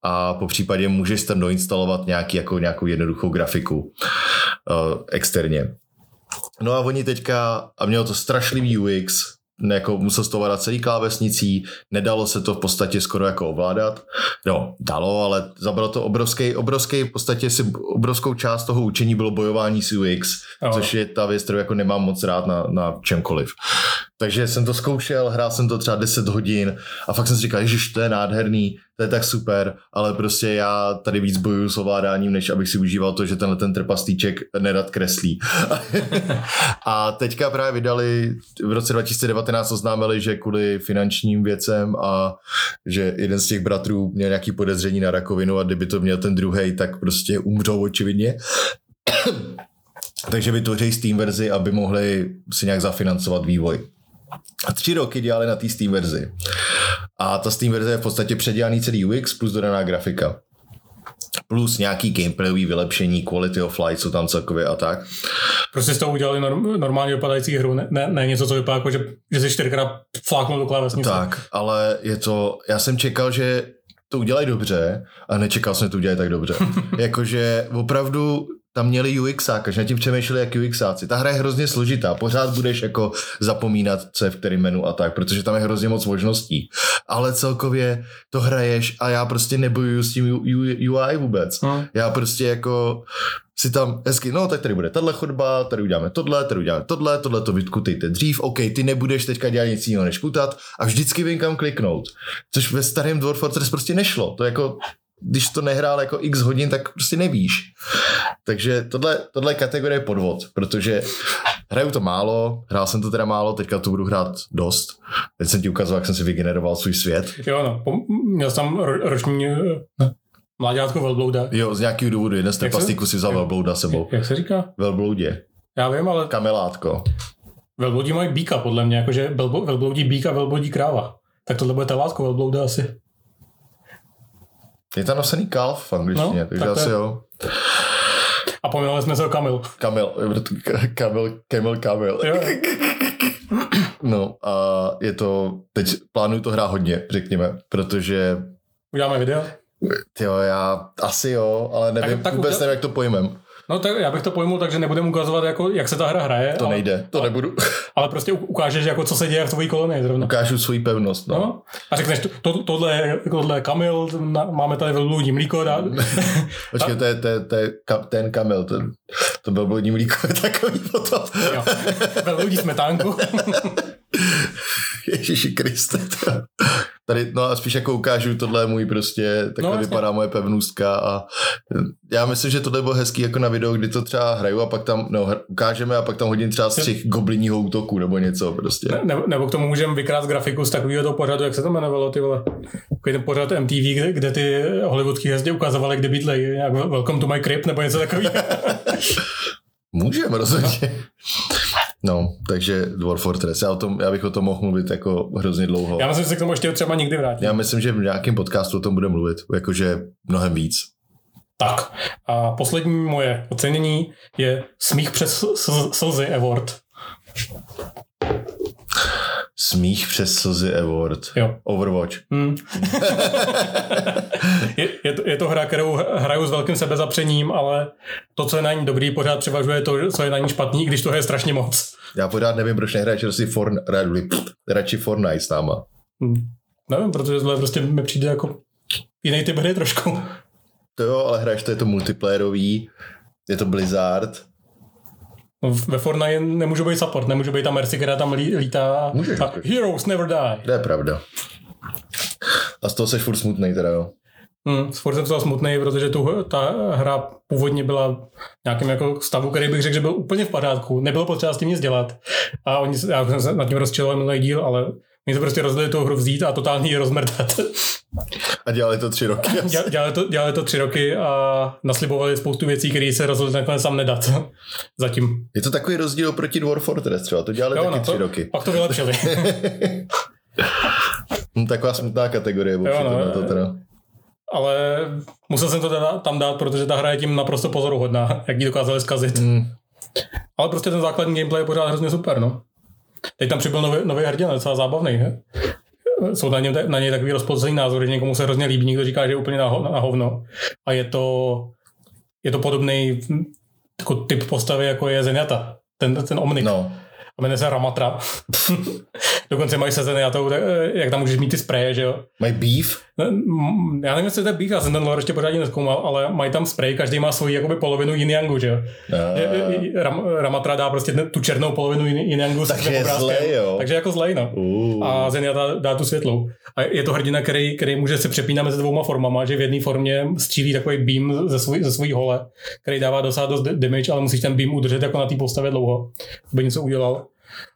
a po případě můžeš tam doinstalovat nějaký, jako nějakou jednoduchou grafiku uh, externě. No a oni teďka, a mělo to strašlivý UX, jako musel to ovládat celý klávesnicí, nedalo se to v podstatě skoro jako ovládat. No, dalo, ale zabralo to obrovský, obrovský, v podstatě si obrovskou část toho učení bylo bojování s UX, Jo. což je ta věc, kterou jako nemám moc rád na, na čemkoliv. Takže jsem to zkoušel, hrál jsem to třeba 10 hodin a fakt jsem si říkal, že to je nádherný, to je tak super, ale prostě já tady víc bojuju s ovládáním, než abych si užíval to, že tenhle ten trpastýček nerad kreslí. a teďka právě vydali, v roce 2019 oznámili, že kvůli finančním věcem a že jeden z těch bratrů měl nějaký podezření na rakovinu a kdyby to měl ten druhý, tak prostě umřou očividně. Takže vytvoří Steam verzi, aby mohli si nějak zafinancovat vývoj. Tři roky dělali na té Steam verzi. A ta Steam verze je v podstatě předělaný celý UX plus dodaná grafika. Plus nějaký gameplayový vylepšení, quality of life jsou tam celkově a tak. Prostě z toho udělali norm, normálně vypadající hru, ne, ne, ne něco, co vypadá jako, že, že si čtyřikrát fláknul do klávesnice. Tak, ale je to, já jsem čekal, že to udělají dobře a nečekal jsem, že to udělají tak dobře. Jakože opravdu tam měli UXáka, že nad tím přemýšleli jak UXáci. Ta hra je hrozně složitá, pořád budeš jako zapomínat, co je v kterém menu a tak, protože tam je hrozně moc možností. Ale celkově to hraješ a já prostě nebojuju s tím UI vůbec. Hmm. Já prostě jako si tam hezky, no tak tady bude tahle chodba, tady uděláme tohle, tady uděláme tohle, tohle to vytkutejte dřív, OK, ty nebudeš teďka dělat nic jiného než kutat a vždycky vím kam kliknout. Což ve starém Dwarf Fortress prostě nešlo. To jako když to nehrál jako x hodin, tak prostě nevíš. Takže tohle, tohle je kategorie podvod, protože hraju to málo, hrál jsem to teda málo, teďka to budu hrát dost. Teď jsem ti ukazoval, jak jsem si vygeneroval svůj svět. Jo, no, měl jsem tam roční eh, mláďátko velblouda. Jo, z nějakého důvodu, jeden z se- trpaslíků si vzal velblouda sebou. Jak se říká? Velbloudě. Já vím, ale Kamelátko. velbloudí mají bíka, podle mě, jakože velblo- velbloudí bík a velbloudí kráva. Tak tohle bude telátko velblouda asi. Je tam napsaný kalf v angličtině, No, takže tak asi je- jo. A pojmenovali jsme se ho Kamil. Kamil, Kamil, Kamil, Kamil. Jo, No a je to, teď plánuju to hrát hodně, řekněme, protože uděláme video. jo, já asi jo, ale nevím, Tak- tak vůbec uděl- nevím, jak to pojmem. No tak já bych to pojmul tak, že nebudeme ukazovat, jako, jak se ta hra hraje, To ale, nejde, to nebudu. ale prostě ukážeš, jako, co se děje v tvojí kolonii zrovna. Ukážu svoji pevnost, no. No. A řekneš, to, to, tohle, je, tohle je Kamil, na, máme tady velbloudí mlíko, dá, Počkej, to je, to je, to je ka, ten Kamil, ten, to byl blodní mlíko, je takový potom. jo, velbloudí smetánku. Ježíši Kriste. Tady, no a spíš jako ukážu, tohle je můj prostě, takhle No, vypadá moje pevnůstka a já myslím, že tohle bylo hezký jako na video, kdy to třeba hraju a pak tam, no, ukážeme a pak tam hodím třeba střih goblinního útoku nebo něco prostě. Ne, nebo k tomu můžeme vykrát grafiku z takového toho pořadu, jak se to jmenovalo, ty vole. Takový ten pořad MTV, kde, kde ty hollywoodský hvězdy ukazovaly, kde bydlejí, nějak Welcome to my crib, nebo něco takového. Můžeme rozhodně. No, takže Dwarf Fortress, já, o tom, já bych o tom mohl mluvit jako hrozně dlouho. Já myslím, že se k tomu ještě třeba někdy vrátím. Já myslím, že v nějakém podcastu o tom bude mluvit, jakože mnohem víc. Tak. A poslední moje ocenění je Smích přes sl- slzy award. Smích přes slzy award. Jo. Overwatch. Hmm. je, je, to, je to hra, kterou hraju s velkým sebezapřením, ale to, co je na ní dobrý, pořád převažuje to, co je na ní špatný, i když to je strašně moc. Já pořád nevím, proč nehraješ radši, For, radši Fortnite s náma. Hmm. Nevím, protože tohle prostě mi přijde jako jiný typ hry trošku. To jo, ale hraješ to, je to multiplayerový, je to Blizzard. Ve Fortnite nemůžu být support, nemůžu být ta Mercy, která tam lí, lítá. Můžeš, a můžeš. Heroes never die. To je pravda. A z toho seš furt smutnej teda, jo. Hmm, s furt jsem smutný, protože tu, ta hra původně byla v nějakém jako stavu, který bych řekl, že byl úplně v pořádku. Nebylo potřeba s tím nic dělat. A oni, já jsem se nad tím rozčiloval minulý díl, ale oni se prostě rozhodli tu hru vzít a totálně ji rozmrdat. A dělali to tři roky. Děla- dělali, to, dělali to tři roky a naslibovali spoustu věcí, které se rozhodli nakonec sám nedat. Zatím. Je to takový rozdíl proti Dwarf Fortress třeba, to dělali Jo, taky no, tři to, roky. Pak to vylepšili. Hm, taková smutná kategorie, Jo, no, na to teda. Ale musel jsem to teda tam dát, protože ta hra je tím naprosto pozoruhodná, jak ji dokázali zkazit. Hm. Ale prostě ten základní gameplay je pořád hrozně super, no. Teď tam přibyl nový, nový hrdina, docela zábavný, he? Jsou na, něm, na něj takový rozpolcený názory, že někomu se hrozně líbí, někdo říká, že je úplně na, ho- na hovno. A je to, je to podobný jako typ postavy, jako je Zenyatta, ten, ten Omnik. No, a jmenuje se Ramatra. Dokonce mají sezeny a to, jak tam můžeš mít ty spreje, že jo. Mají beef? Já nevím, jestli to je beef, já jsem ten lore ještě pořádně neskoumal, ale mají tam spray, každý má svoji jakoby polovinu yin yangu, že jo. Uh. Ram, Ramatra dá prostě tu černou polovinu yin yangu. Takže je zlej, jo. Takže jako zlej, no. Uh. A Zenia dá, dá, tu světlou. A je to hrdina, který, který může se přepínat mezi dvouma formama, že v jedné formě střílí takový beam ze, svůj, ze svojí hole, který dává dosáhnout dost damage, ale musíš ten beam udržet jako na té postavě dlouho, aby něco udělal.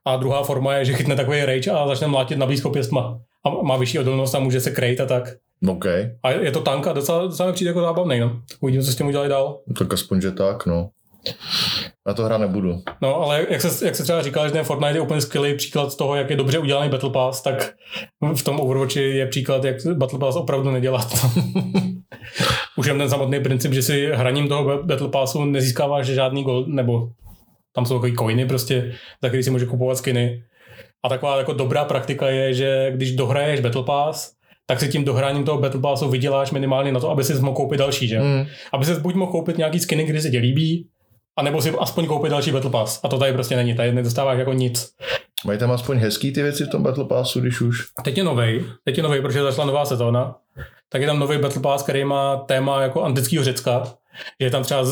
A druhá forma je, že chytne takový rage a začne mlátit na blízko pěstma. A má vyšší odolnost a může se krejt a tak. Okay. A je to tank a docela, docela přijde jako zábavný, no. Uvidíme, co s tím udělali dál. Tak aspoň, že tak, no. Na to hra nebudu. No, ale jak se, jak se třeba říkal, že ten Fortnite je úplně skvělý příklad toho, jak je dobře udělaný Battle Pass, tak v tom Overwatchi je příklad, jak Battle Pass opravdu nedělat. Už jen ten samotný princip, že si hraním toho Battle Passu nezískáváš žádný gol, nebo tam jsou takový coiny prostě, za který si může kupovat skiny. A taková jako dobrá praktika je, že když dohraješ Battle Pass, tak si tím dohráním toho Battle Passu vyděláš minimálně na to, aby si mohl koupit další, že? Mm. Aby si buď mohl koupit nějaký skiny, který se ti líbí, a nebo si aspoň koupit další Battle Pass. A to tady prostě není, tady nedostáváš jako nic. Mají tam aspoň hezký ty věci v tom Battle Passu, když už? A teď je novej, teď je novej, protože začala nová sezóna. Tak je tam nový Battle Pass, který má téma jako antického Řecka. Je tam třeba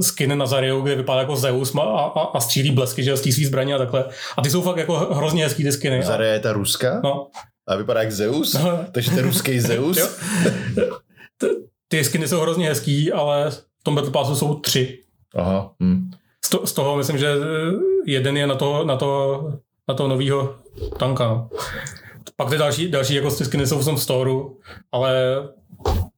skin na Zariu, kde vypadá jako Zeus a, a, a střílí blesky, že z zbraně a takhle. A ty jsou fakt jako hrozně hezký ty skiny. Zaria je ta ruská? No. A vypadá jak Zeus? No. Takže ten ruský Zeus? ty skiny jsou hrozně hezký, ale v tom Battle Passu jsou tři. Aha. Hm. Z, to, z toho myslím, že jeden je na to, na to, na to novýho tanka. No. Pak ty další, další jako skiny jsou v tom storu, ale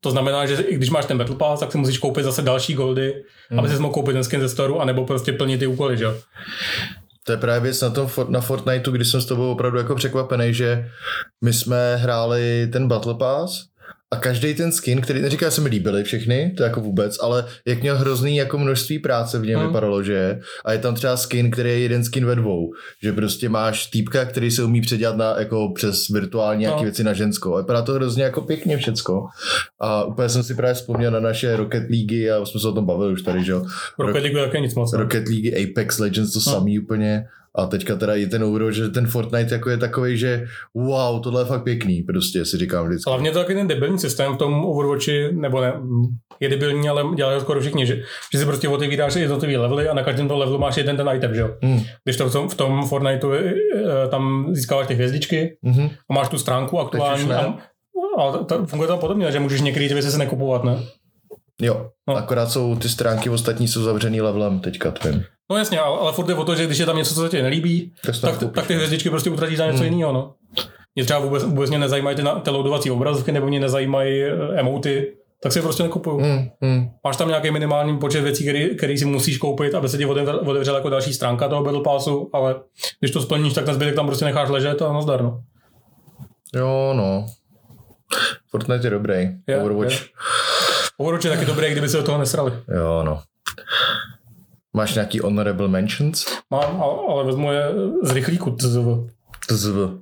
to znamená, že i když máš ten Battle Pass, tak si musíš koupit zase další goldy, hmm. aby si mohl koupit ten skin ze storu, anebo prostě plnit ty úkoly, že To je právě věc na, tom, na Fortniteu, kdy jsem s tobou opravdu jako překvapený, že my jsme hráli ten Battle Pass a každý ten skin, který neříká, že se mi líbily všechny, to jako vůbec, ale jak měl hrozný jako množství práce v něm hmm. vypadalo, že je. A je tam třeba skin, který je jeden skin ve dvou. Že prostě máš týpka, který se umí předělat na, jako přes virtuální nějaké no. věci na ženskou. A vypadá to hrozně jako pěkně všecko. A úplně jsem si právě vzpomněl na naše Rocket League a jsme se o tom bavili už tady, že jo. Rocket League také nic moc. Rocket League, Apex Legends, to no. samý úplně. A teďka teda i ten Overwatch, že ten Fortnite jako je takový, že wow, tohle je fakt pěkný, prostě si říkám vždycky. Hlavně to taky ten debilní systém v tom Overwatchi, nebo ne, je debilní, ale dělají skoro všichni, že, že si prostě otevíráš jednotlivý levely a na každém tom levelu máš jeden ten item, že jo. Hmm. Když to v tom, v tom Fortniteu eh, tam získáváš ty hvězdičky hmm. a máš tu stránku aktuální a, a to, funguje to podobně, že můžeš některé ty věci se nekupovat, ne? Jo, no. akorát jsou ty stránky ostatní jsou zavřený levelem teďka tvým. No jasně, ale, ale furt je o to, že když je tam něco, co se ti nelíbí, tak, tak, tak ty hvězdičky prostě utratíš za něco hmm. jiného. No. Mě třeba vůbec, vůbec mě nezajímají ty, ty loadovací obrazovky, nebo mě nezajímají uh, emoty, tak si je prostě nekupuju. Hmm, hmm. Máš tam nějaký minimální počet věcí, který, který si musíš koupit, aby se ti otevřela jako další stránka toho Battle Passu, ale když to splníš, tak ten zbytek tam prostě necháš ležet a nazdar. No. Jo, no. Fortnite je dobrý. Je, Overwatch. Je. Overwatch je taky dobrý, kdyby se do toho nesrali. Jo, no. Máš nějaký honorable mentions? Mám, ale, vezmu je z rychlíku.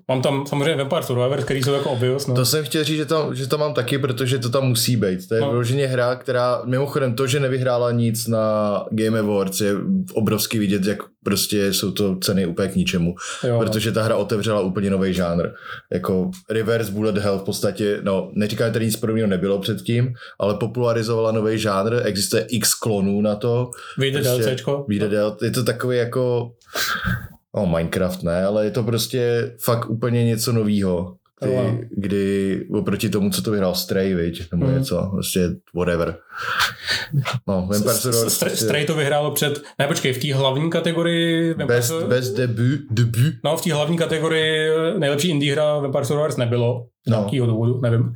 Mám tam samozřejmě Vampire Survivor, který jsou jako obvious. No. To jsem chtěl říct, že to, že to mám taky, protože to tam musí být. To je no. vyloženě hra, která, mimochodem to, že nevyhrála nic na Game Awards je obrovský vidět, jak prostě jsou to ceny úplně k ničemu. Jo, no. protože ta hra otevřela úplně nový žánr. Jako Reverse Bullet Hell v podstatě, no neříkám, že tady nic podobného nebylo předtím, ale popularizovala nový žánr, existuje x klonů na to. Vyjde prostě, DLCčko. Vyjde no. je to takový jako No, Minecraft ne, ale je to prostě fakt úplně něco novýho. Kdy, kdy oproti tomu, co to vyhrál Stray, viď? nebo mm. něco, prostě whatever. No, Vampire Survivor. Stray, prostě... Stray to vyhrálo před, ne počkej, v té hlavní kategorii Best, best debut, debut. No, v té hlavní kategorii nejlepší indie hra Vampire Survivors nebylo, z no. nějakého důvodu, nevím.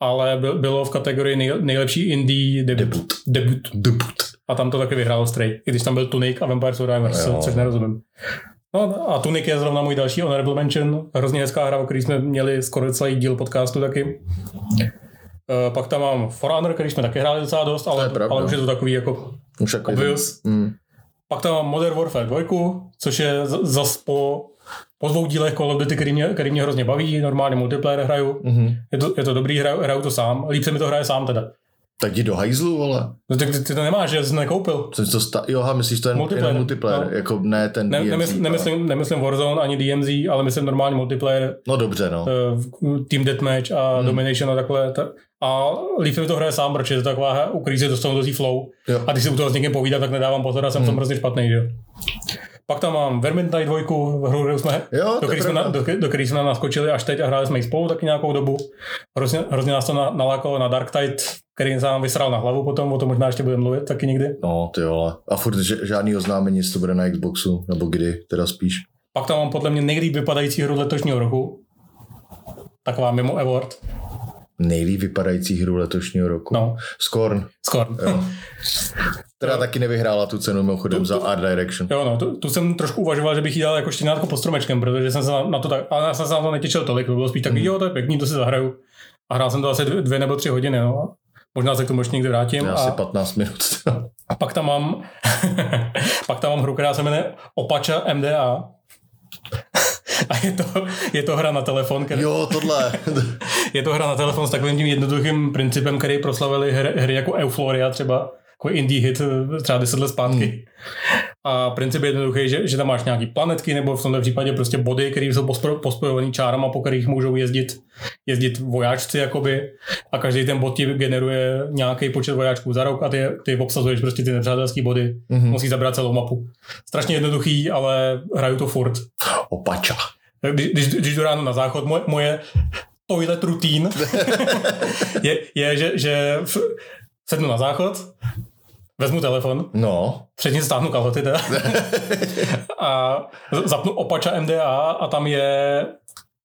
Ale bylo v kategorii nej, nejlepší indie debut. Debut. Debut. debut. A tam to taky vyhrálo Stray, i když tam byl Tunic a Vampire Survivors, což nerozumím. No a Tunic je zrovna můj další honorable mention. Hrozně hezká hra, o který jsme měli skoro celý díl podcastu taky. Uh, pak tam mám For Honor, který jsme taky hráli docela dost, ale, ale už je to takový jako už jako obvious. Mm. Pak tam mám Modern Warfare 2, což je zas po, po dvou dílech Call of Duty, který mě, který mě hrozně baví, normálně multiplayer hraju. Mm-hmm. Je, to, je to dobrý, hraju, hraju to sám, líp se mi to hraje sám teda. Tak jdi do hajzlu, vole. No tak ty, ty to nemáš, že jsi nekoupil. Co to sta- jo, myslíš to jen Multiplayer, multiplayer, multiplayer no. jako ne ten Ne, DMZ, nemysl, nemyslím, nemyslím Warzone ani DMZ, ale myslím normální multiplayer, No dobře, no. uh, Team Deathmatch a Hmm. Domination a takhle. Ta, a líp mi to hraje sám, protože je to taková u se dostanu do té flow. Jo. A když si u toho s někým povídám, tak nedávám pozor a jsem hmm. Hmm. tam hrozně špatný, že jo. Pak tam mám Vermintide 2, hru, kterou jsme, Jo, do který, jsme na, do, do který jsme naskočili až teď a hráli jsme ji spolu taky nějakou dobu. Hrozně, hrozně nás to na, nalákalo na Dark Tide, který se nám vysral na hlavu potom, o tom možná ještě budeme mluvit taky někdy. No, ty vole. A furt žádný oznámení, jestli to bude na Xboxu, nebo kdy, teda spíš. Pak tam mám podle mě nejlíp vypadající hru letošního roku. Taková mimo award. Nejlíp vypadající hru letošního roku. No, Scorn. Scorn. Jo. Teda Jo. taky nevyhrála tu cenu mimochodem Tu- za Art Direction. Jo, no, tu, tu, jsem trošku uvažoval, že bych jí dal jako štěňátko pod stromečkem, protože jsem se na, to tak, ale já jsem se na to netěšil tolik, to bylo spíš takový, Hmm. jo, to je pěkný, to si zahraju. A hrál jsem to asi dvě, dvě nebo tři hodiny, no. Možná se k tomu ještě někdy vrátím. Asi A, 15 minut. a pak tam mám, pak tam mám hru, která se jmenuje Opača MDA. A je to, je to hra na telefon, který, jo, tohle. je to hra na telefon s takovým tím jednoduchým principem, který proslavili hry, hry jako Euphoria třeba, jako indie hit eh, třeba 10 let zpátky. Hmm. A princip je jednoduchý, že, že tam máš nějaký planetky nebo v tomto případě prostě body, které jsou pospo- pospojovaný čárama, po kterých můžou jezdit, jezdit vojáčci jakoby a každý ten bod ti generuje nějaký počet vojáčků za rok a ty, ty obsazuješ prostě ty nepřátelské body. Mhm. Musí zabrat celou mapu. Strašně jednoduchý, ale hraju to furt. Opača. Když, když, když jdu ráno na záchod, moje, moje toilet rutín je, je, že, že v, sednu na záchod, vezmu telefon, No, předtím stáhnu kalhoty teda a zapnu opača MDA a tam je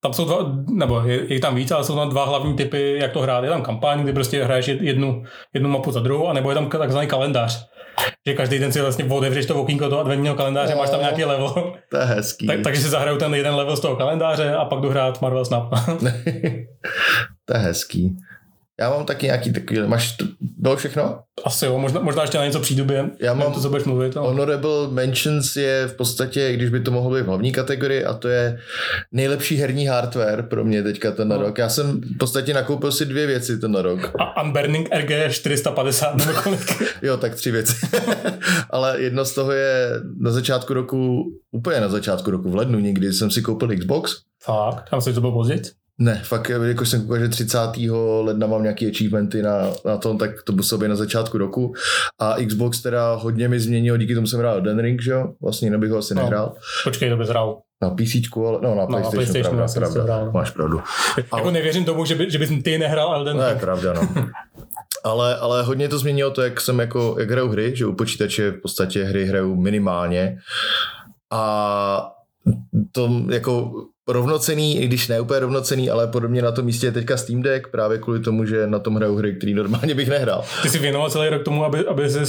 tam jsou dva, nebo je, je tam víc, ale jsou tam dva hlavní typy, jak to hrát. Je tam kampaň, kdy prostě hraješ jednu, jednu mapu za druhou, anebo je tam takzvaný kalendář. Že každý den si vlastně otevřeš to okýnko toho adventního kalendáře, máš tam nějaký level. to je hezký. Tak, takže si zahraju ten jeden level z toho kalendáře a pak jdu hrát Marvel Snap. to je hezký. Já mám taky nějaký takový, máš to, bylo všechno? Asi jo, možná, možná ještě na něco přijdu během, Já mám- to, co budeš mluvit. Ale... Honorable Mentions je v podstatě, když by to mohlo být v hlavní kategorii, a to je nejlepší herní hardware pro mě teďka ten No. rok. Já jsem v podstatě nakoupil si dvě věci ten rok. A Unburning RG 450 nebo kolik. Jo, tak tři věci. Ale jedno z toho je na začátku roku, úplně na začátku roku, v lednu někdy jsem si koupil Xbox. Fakt, tam se to bylo později. Ne, fakt, jako jsem koukal, že 30. ledna mám nějaký achievementy na, na tom, tak to muselo být na začátku roku. A Xbox teda hodně mi změnil, díky tomu jsem hrál Den Ring, že jo? Vlastně jinak bych ho asi No. nehrál. Počkej, to bys hrál. Na PC, ale no na na PlayStationu, PlayStationu pravda, pravda, hrál. máš pravdu. Jako nevěřím tomu, že, by, že bys ty nehrál Elden Ring. pravda, no. Ale, ale hodně to změnilo to, jak jsem jako, jak hraju hry, že u počítače v podstatě hry hraju minimálně. A to jako rovnocený, i když ne úplně rovnocený, ale podobně na tom místě je teďka Steam Deck, právě kvůli tomu, že na tom hraju hry, který normálně bych nehrál. Ty si věnoval celý rok tomu, aby, aby jsi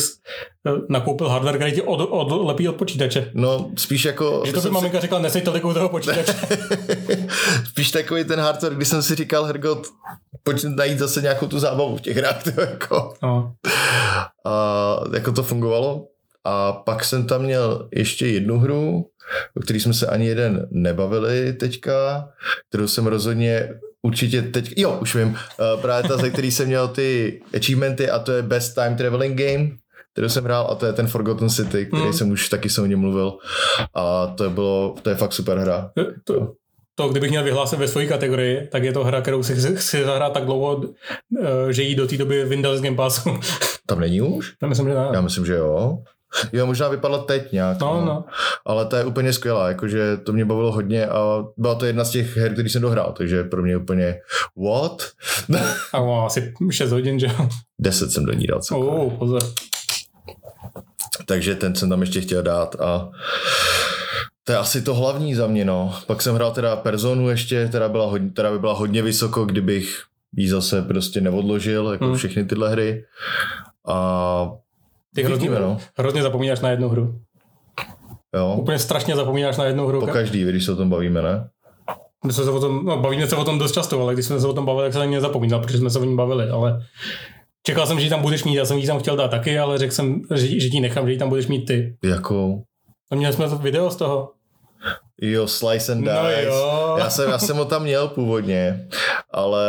nakoupil hardware, který ti od, od, lepí od počítače. No, spíš jako... Že to by jsem maminka řekla, nesej tolik u toho počítače. spíš takový ten hardware, kdy jsem si říkal, Hergot, pojď najít zase nějakou tu zábavu v těch hrách, to jako... No. A jako to fungovalo. A pak jsem tam měl ještě jednu hru, o který jsme se ani jeden nebavili teďka, kterou jsem rozhodně určitě teď, jo, už vím, uh, právě ta, ze který jsem měl ty achievementy a to je Best Time Traveling Game, kterou jsem hrál a to je ten Forgotten City, který Hmm. jsem už taky jsem o něm mluvil a to bylo, to je fakt super hra. To, to, kdybych měl vyhlásit ve své kategorii, tak je to hra, kterou si chci zahrát tak dlouho, eh, že jí do té doby vyndal z Game Passu. Tam není už? Já myslím, že ne. Já myslím, že jo. Jo, možná vypadla teď nějak. No, no. Ale ta je úplně skvělá, jakože to mě bavilo hodně a byla to jedna z těch her, který jsem dohrál, takže pro mě úplně what? A má asi 6 hodin, že jo? 10 jsem do ní dal celkově. Oh, pozor. Takže ten jsem tam ještě chtěl dát a to je asi to hlavní za mě, no. Pak jsem hrál teda Personu ještě, která, byla hodně, která by byla hodně vysoko, kdybych ji zase prostě neodložil, jako Hmm. všechny tyhle hry. A Ty hrozně, Uvidíme, no. hrozně zapomínáš na jednu hru. jo, Úplně strašně zapomínáš na jednu hru. po každý, když se o tom bavíme, ne? My jsme se o tom, no, bavíme se o tom dost často, ale když jsme se o tom bavili, tak se na ní nezapomínal, protože jsme se o ní bavili, ale čekal jsem, že ji tam budeš mít, já jsem ji tam chtěl dát taky, ale řekl jsem, že, že ti nechám, že ji tam budeš mít ty. Jakou? No měli jsme to video z toho. Jo, Slice and Dice. No jo. Já, jsem, já jsem ho tam měl původně, ale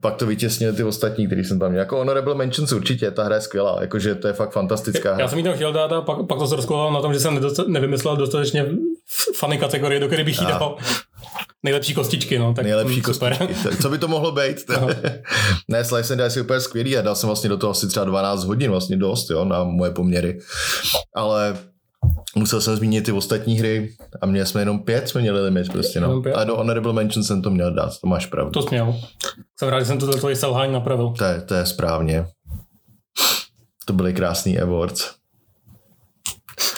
pak to vytěsnil ty ostatní, který jsem tam měl. Jako Honorable Mentions určitě, ta hra je skvělá, jakože to je fakt fantastická hra. Já jsem jí tam chtěl dát a pak, pak to se rozkolovalo na tom, že jsem nedosta- nevymyslel dostatečně funny kategorie, do které bych jí dal nejlepší kostičky. No, tak Nejlepší mm, super. kostičky. Co by to mohlo být? ne, Slice and Dice je úplně skvělý a dal jsem vlastně do toho asi třeba 12 hodin, vlastně dost, jo, na moje poměry. Ale musel jsem zmínit ty ostatní hry a měli jsme jenom pět, jsme měli limit prostě, no. A do Honorable Mention jsem to měl dát, to máš pravdu. To směl. Jsem rád, že jsem to tvoje selhání napravil. To je, to je správně. To byly krásný awards.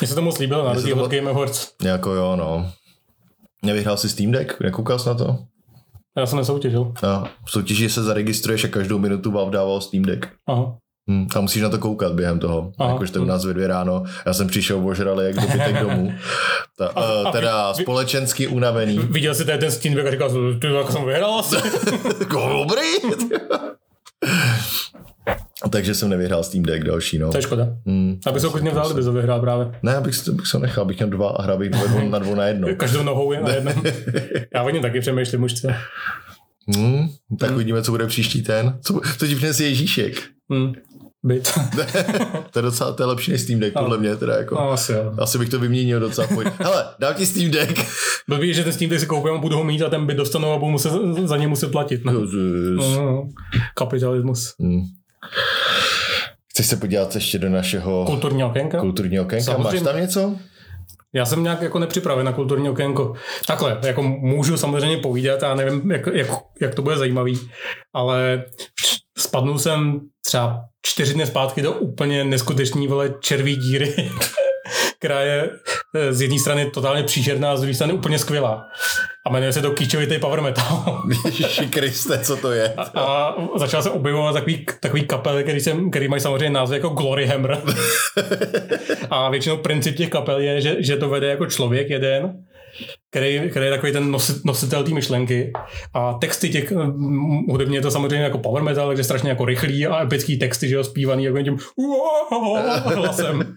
Mně se to moc líbilo, na rozdíl od Game Awards. Jako jo, no. Nevyhrál si Steam Deck? Nekoukal jsi na to? Já jsem nesoutěžil. No, v soutěži se zaregistruješ a každou minutu Valve dával Steam Deck. Aha. Hm, a musíš na to koukat během toho. Aha. Jakože to u nás ve dvě ráno. Já jsem přišel ožralý jak dobytek domů. Ta, A- a, a teda vy- společensky unavený. Viděl jsi tady ten Deck a říkal, ty jak jsem vyhrál asi. Jako dobrý. Takže jsem nevyhrál Steam Deck další, no. to je škoda. Hm. Aby se ho klidně vzal, kdyby to vyhrál právě. Ne, abych, bych se nechal, bych měl dva a hrál bych na dvou na, dvou na jedno. Každou nohou je na jednom. Já o něm taky přemýšlím už co. Hmm, tak uvidíme, co bude příští ten. Co, co ti přinese Ježíšek? Hm. Byt. to je docela to je lepší než Steam Deck, podle mě teda jako. No, asi jo. Asi bych to vyměnil docela. Pojď. Hele, dám ti Steam Deck. Blbý, že ten Steam Deck si koupím a budu ho mít a ten byt dostanu a budu muset, za ně muset platit. No. Jezus. No, kapitalismus. Hmm. Chceš se podívat ještě do našeho Kulturní okénka? kulturního okénka? Máš Samozřejmě. tam něco? Já jsem nějak jako nepřipraven na kulturní okénko. Takhle, jako můžu samozřejmě povídat, já nevím, jak, jak, jak to bude zajímavý, ale spadnul jsem třeba čtyři dny zpátky do úplně neskutečný vole červí díry, která je eh, z jedné strany totálně příšerná a z druhé strany úplně skvělá. A jmenuje se to kýčovitý power metal. Ježiši Kriste, co to je? A začal se objevovat takový, takový kapel, který, jsem, který mají samozřejmě název jako Glory Hammer. a většinou princip těch kapel je, že, že to vede jako člověk jeden, který, který je takový ten nosit, nositel té myšlenky. A texty těch, mm, hudebně je to samozřejmě jako power metal, takže strašně jako rychlý a epický texty, že jo, zpívaný jako tím hlasem.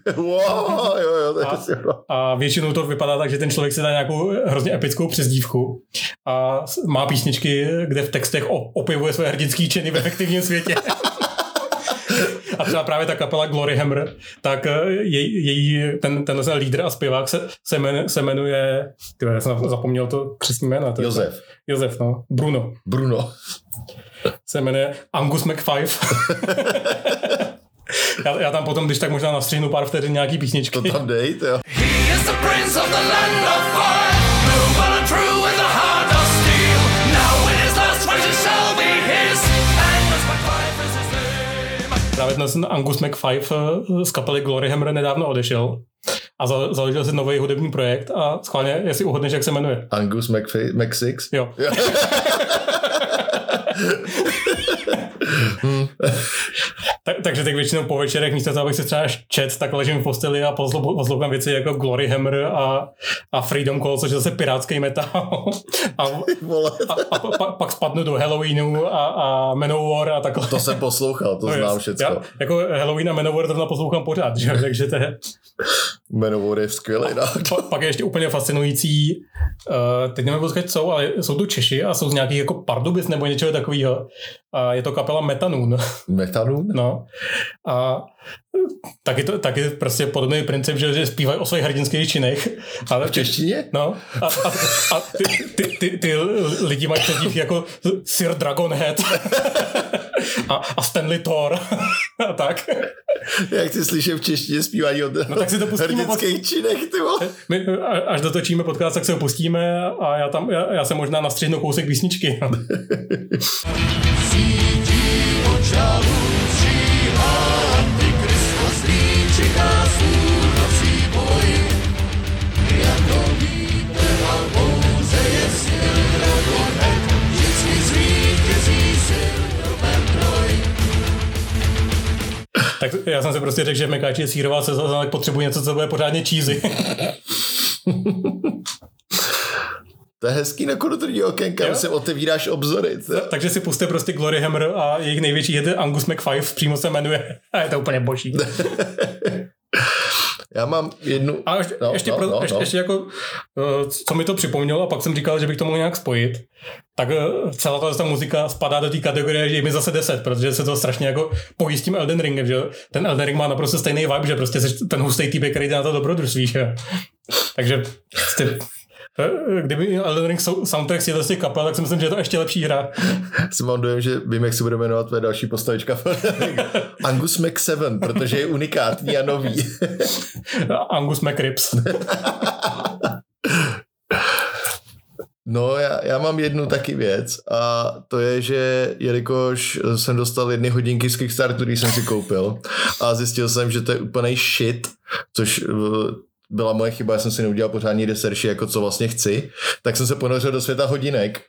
A-. A většinou to vypadá tak, že ten člověk si dá nějakou hrozně epickou přezdívku a má písničky, kde v textech opěvuje své hrdinský činy v efektivním světě. A třeba právě ta kapela Glory Hammer, tak eh, jej, její, ten, ten lídr a zpěvák se, se, jmenuje, se jmenuje, tyhle, já jsem zapomněl to křesní jméno. to je- Josef. Josef, no. Bruno. Bruno. Se jmenuje Angus McFive. já, já, tam potom, když tak možná nastřihnu pár vteřin nějaký písničky. To tam dej, jo. He is the prince of the land of fire, Právě ten Angus McFive eh, z kapely Glory Hammer nedávno odešel a za- založil si nový hudební projekt a schválně, jestli uhodneš, jak se jmenuje. Angus McFi- McSix. Jo. tak, takže tak většinou po večerech místo toho, abych se třeba čet, tak ležím v posteli a poslouchám věci jako Glory Hammer a, a Freedom Call, což je zase pirátský metal. a, a, a pa, pak spadnu do Halloweenu a, a Manowar a takhle. to jsem poslouchal, to No znám všecko. Já, jako Halloween a Manowar zrovna poslouchám pořád, že? takže to je, Manowar je skvělý, no. pa, pak je ještě úplně fascinující, uh, teď nevím, jsou, ale jsou tu Češi a jsou z nějakých jako Pardubic nebo něčeho takového. A je to kapela Metanun. Metanum? No. A taky, to, taky prostě podobný princip, že, že zpívají o svých hrdinských činech. Ale V češtině? No, a, a, a ty, ty, ty, ty lidi mají předtím jako Sir Dragonhead a, a Stanley Thor a tak. Jak si slyším v češtině zpívání od no, tak si to pustíme hrdinských činech, ty vole. My, až dotočíme podcast, tak se ho pustíme a já, tam, já, já se možná nastřihnu kousek písničky. Tak já jsem si prostě řekl, že v Mekáči je sírová sezóna, tak potřebuji něco, co bude pořádně cheesy. To je hezký na kulturní okénka, Jo. si otevíráš obzory. To. Takže si puste prostě Glory Hammer a jejich největší hit je Angus McFive, přímo se jmenuje. A je to úplně boží. já mám jednu... A ještě, no, ještě, no, pro, no, ještě, no. ještě jako, eh, co mi to připomnělo, a pak jsem říkal, že bych to mohl nějak spojit, tak eh, celá ta ta muzika spadá do té kategorie, že je mi zase 10, protože se to strašně jako pojí s tím Elden Ringem, že ten Elden Ring má naprosto stejný vibe, že prostě ten hustý týpek, který na to dobrodružství, že? Takže prostě, kdyby měl Elden Ring sou- soundtrack z těch kapel, tak si myslím, že je to ještě lepší hra. Si mám dojem, že vím, jak se bude jmenovat tvoje další postavička. Angus Mac 7, protože je unikátní a nový. Angus McRibs. No, já, já mám jednu taky věc a to je, že jelikož jsem dostal jedny hodinky z Kickstarteru, který jsem si koupil a zjistil jsem, že to je úplný shit, což eh, byla moje chyba, já jsem si neudělal pořádný research, jako co vlastně chci, tak jsem se ponořil do světa hodinek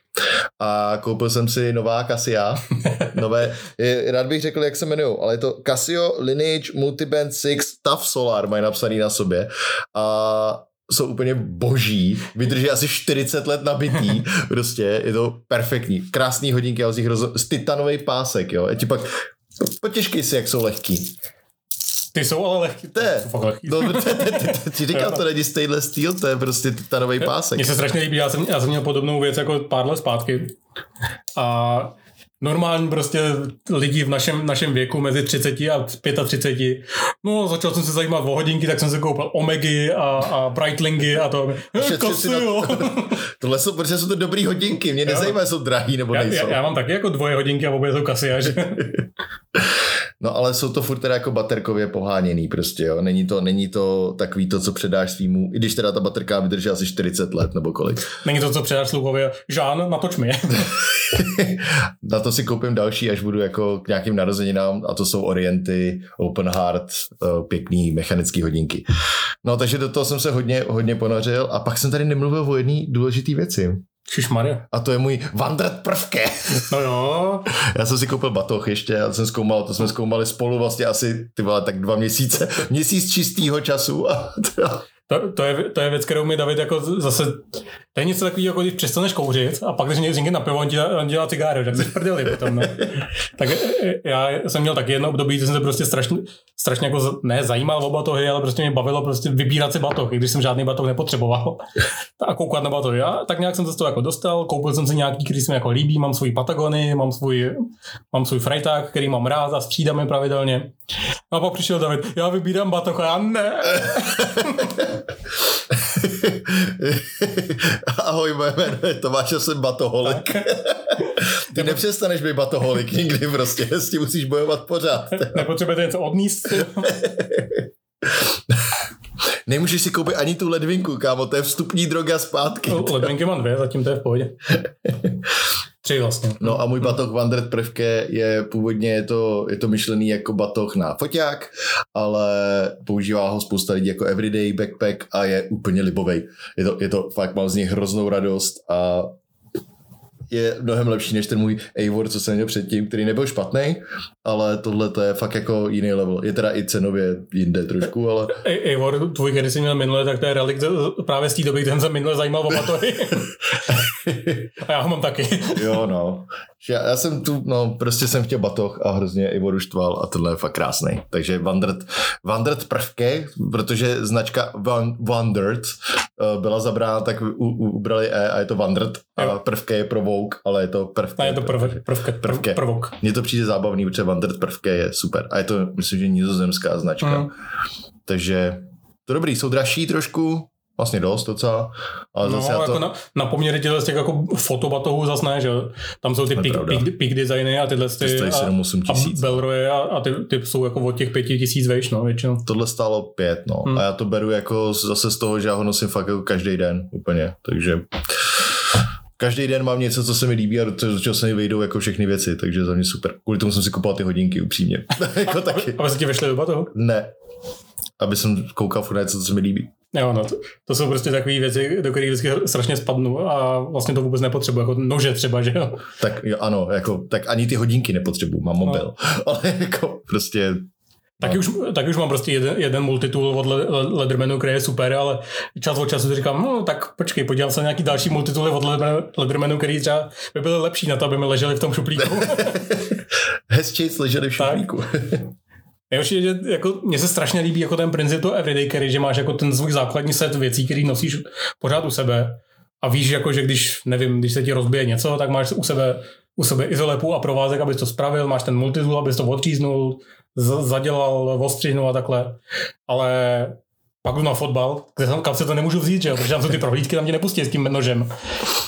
a koupil jsem si nová Casio, nové, je- rád bych řekl, jak se jmenují, ale je to Casio Lineage Multiband 6 Tough Solar, mají napsaný na sobě a jsou úplně boží, vydrží asi 40 let nabitý, prostě je to perfektní, krásný hodinky, já z nich roz... z titanový pásek, jo, je ti pak potěžkej si, jak jsou lehký. Ty jsou ale lehký. To je, Jsou fakt lehký. no, ti říkám, to není stainless steel, to je prostě titanový pásek. Mně se strašně líbí, já jsem, já jsem měl podobnou věc jako pár let zpátky. A normální prostě lidi v našem, našem věku mezi 30 a 35. No, začal jsem se zajímat o hodinky, tak jsem si koupil Omegy a, a Breitlingy a to. Si na- Casio. Tohle jsou, protože jsou to dobrý hodinky, mě nezajímá, jsou drahý nebo Já, nejsou. já, já, mám taky jako dvoje hodinky a obě jsou že? No ale jsou to furt teda jako baterkově poháněný prostě, jo. Není to, není to takový to, co předáš svýmu, i když teda ta baterka vydrží asi 40 let nebo kolik. Není to, co předáš sluchově. Žán, natoč mi. Na to si koupím další, až budu jako k nějakým narozeninám a to jsou Orienty, Open Heart, eh, pěkný mechanický hodinky. No takže do toho jsem se hodně, hodně ponořil a pak jsem tady nemluvil o jedné důležité věci. Šišmarja. A to je můj Vandrat prvke. No jo. Já jsem si koupil batoh ještě, já jsem zkoumal, to jsme zkoumali spolu vlastně asi ty vole, tak dva měsíce, měsíc čistýho času a teda, To, to, je, to je věc, kterou mi David jako zase, to je něco takového, jako když přestaneš kouřit a pak když někdo někde na pivo, on ti on dělá cigáru, tak v prdeli potom, no. Tak e, já jsem měl taky jedno období, kdy jsem se prostě strašně, strašně jako ne zajímal o batohy, ale prostě mě bavilo prostě vybírat si batoh, i když jsem žádný batoh nepotřeboval. A koukat na batohy. A tak nějak jsem se z toho jako dostal, koupil jsem si nějaký, který se mi jako líbí, mám svůj Patagony, mám svůj, mám svůj Freitag, který mám rád a střídám je pravidelně. No a pak přišel David, já vybírám batoh a já ne. Ahoj, moje jméno je Tomáš, já jsem batoholik. Ty nepřestaneš být batoholik nikdy prostě, s tím musíš bojovat pořád. Nepotřebujete něco odníst? Nemůžeš si koupit ani tu ledvinku, kámo, to je vstupní droga zpátky. Ledvinky mám dvě, zatím to je v pohodě. Tři vlastně. No a můj batoh Vandret prvke je původně je to, je to myšlený jako batoh na foťák, ale používá ho spousta lidí jako everyday backpack a je úplně libovej. Je to, je to fakt, mám z něj hroznou radost a je mnohem lepší než ten můj Eivor, co jsem měl předtím, který nebyl špatný, ale tohle to je fakt jako jiný level. Je teda i cenově jinde trošku, ale Ej, Eivor, tvůj, který jsi měl minule, tak to je relikt z- právě z té doby, kdy jsem se minule zajímal o batohy. A já ho mám taky. jo no. Já, já jsem tu, no prostě jsem chtěl batoh a hrozně Eivoru štval a tohle je fakt krásný. Takže Wandert, Wandert prvky, protože značka Van, Wandert uh, byla zabrána, tak u, u, ubrali E a je to Wandert a prvky je pro Vogue, ale je to prvky. A je to prv, prvke, Prvke. prv, prvok. Mně to přijde zábavný, protože Wandert prvky je super a je to, myslím, že nizozemská značka. Mm. Takže to dobrý, jsou dražší trošku, vlastně dost docela, ale No, zase jako to... na, na poměry těchto z těch jako fotobatohů zas ne, že. Tam jsou ty peak, peak, peak, designy a tyhle ty, stojí a, 7-8 a tisíc. Belroye a, a ty, ty, jsou jako od těch pěti tisíc vejš, no, většinou. tohle stálo pět, no. Hmm. A já to beru jako zase z toho, že já ho nosím fakt jako každý den úplně, takže každý den mám něco, co se mi líbí a do toho, do čeho se mi vejdou jako všechny věci, takže za mě super. Kvůli tomu jsem si kupoval ty hodinky, upřímně. jako taky. Aby se ti vešly do batohu? Ne. Aby jsem koukal furt na něco, co se mi líbí. Jo, no, to, to jsou prostě takové věci, do kterých vždycky strašně spadnu a vlastně to vůbec nepotřebuji, jako nože třeba, že jo. Tak jo, ano, jako, tak ani ty hodinky nepotřebuju, mám mobil. Ale jako prostě Taky, už, taky už mám prostě jeden, jeden multitool od Le- Le- Leathermanu, který je super, ale čas od času si říkám, no tak počkej, podívám se na nějaký další multitooly od Leathermanu- Leathermanu, který třeba by byly lepší na to, aby mi leželi v tom šuplíku. hezčejc leželi v šuplíku. Nejhorší je, že jako, mně se strašně líbí jako ten princip to everyday carry, že máš jako ten svůj základní set věcí, který nosíš pořád u sebe a víš, jako, že když, nevím, když se ti rozbije něco, tak máš u sebe, u sebe izolepu a provázek, abys to spravil, máš ten multitool, abys to odříznul, z- zadělal, ostřihnul a takhle. Ale pak jdu na fotbal, kde tam, kam se to nemůžu vzít, že protože tam jsou ty prohlídky, tam tě nepustí s tím nožem.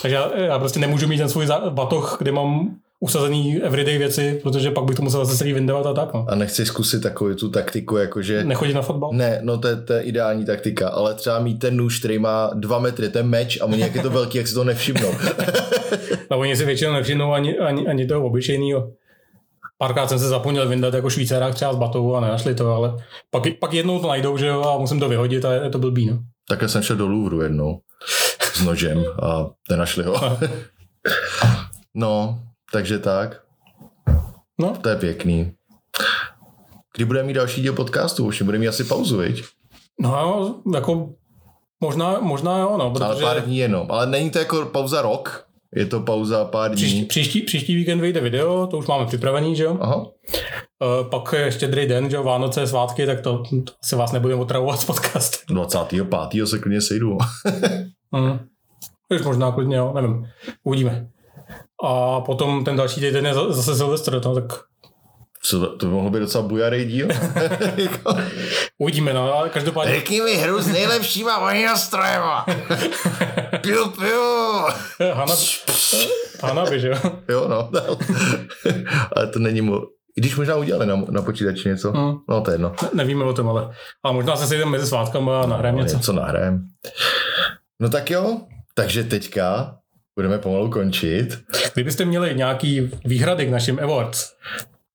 Takže já, já prostě nemůžu mít ten svůj batoh, kde mám usazený everyday věci, protože pak bych to musel zase celý vyndávat a tak. No. A nechci zkusit takovou tu taktiku, jakože... Nechodit na fotbal? Ne, no to je, to je ideální taktika, ale třeba mít ten nůž, který má dva metry, ten meč a oni jak je to velký, jak si to nevšimnou. No oni si většinou nevšimnou ani, ani, ani toho obyčejného. Párkrát jsem se zapomněl vyndat jako švýcarák třeba z batohu a nenašli to, ale pak, pak jednou to najdou, že jo, a musím to vyhodit a je to blbý, no. Takhle jsem šel do Louvru jednou s nožem a nenašli ho. No, takže tak, No, to je pěkný. Kdy budeme mít další díl podcastu? Už budeme mít asi pauzu, viď? no jako možná, možná jo, no, Ale protože pár dní jenom. Ale není to jako pauza rok, je to pauza pár dní. příští, příští, příští víkend vyjde video, to už máme připravený, že jo. Aha. Uh, pak je štědrý den, že jo, Vánoce, svátky, tak to, to asi vás nebudeme otravovat s podcastem. 25. se klidně sejdu. Mm. Už možná klidně, jo, nevím. Uvidíme. A potom ten další týden je za- zase Silvestr, no, tak Co, to, by mohlo být docela bujarý díl. Uvidíme, no, ale každopádně Řekni mi hru s nejlepšíma ohňostrojema. Piu, piu. Hana, Hana by, že jo. Jo, no. Ale to není mu... I když možná udělali na, na počítači něco. Hmm. No to je jedno. Ne- Nevíme o tom, ale, ale možná se sejdeme mezi svátkama a nahrajeme něco. Něco nahrajem. No tak jo, takže teďka budeme pomalu končit. Kdybyste měli nějaký výhrady k našim awards,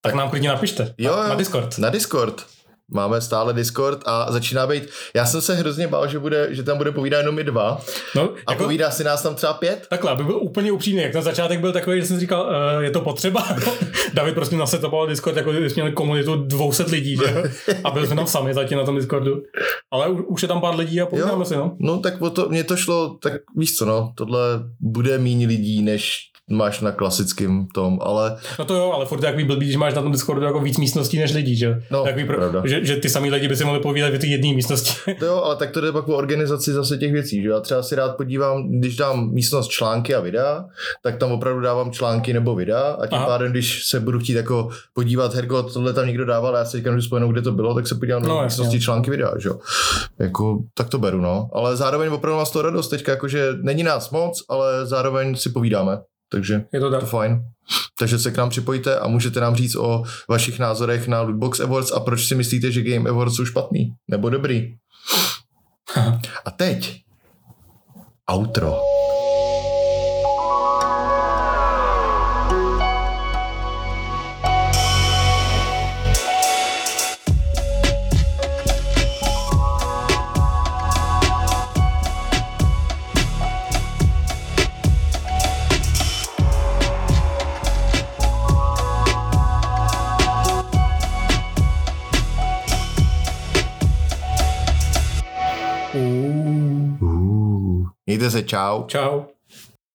tak nám klidně napište Jo, na, jo. na Discord. Na Discord. Máme stále Discord a začíná být... Já jsem se hrozně bál, že, bude, že tam bude povídat jenom my dva. No, A jako, povídá si nás tam třeba pět? Takhle, aby byl úplně upřímný, jak na začátek byl takový, že jsem říkal, uh, je to potřeba. David prostě nasetoval Discord, jako když jsme měli komunitu 200 lidí, že jo? A byli jsme tam sami zatím na tom Discordu. Ale už je tam pár lidí a povídáme si, no. No tak o to, mně to šlo, tak víš co no, tohle bude méně lidí, než máš na klasickém tom, ale No to jo, ale furt je takový blbý, že máš na tom Discordu jako víc místností než lidí, že? No, takový pravda. že, že, ty samý lidi by si mohli povídat v té jedné místnosti. to jo, ale tak to jde pak o organizaci zase těch věcí, že já třeba si rád podívám, když dám místnost články a videa, tak tam opravdu dávám články nebo videa a tím Aha. pádem, když se budu chtít jako podívat, hergo, tohle tam někdo dával, a já si teďka nemůžu vzpomenout, kde to bylo, tak se podívám No, do jasně. místnosti články videa, že jo. Jako, tak to beru, no. Ale zároveň opravdu mám z toho radost teďka, jakože není nás moc, ale zároveň si povídáme. Takže Je to tak. to fajn. Takže se k nám připojíte a můžete nám říct o vašich názorech na Lootbox Awards a proč si myslíte, že Game Awards jsou špatný nebo dobrý. A teď outro. Uh, Uh. Mějte se, čau. čau.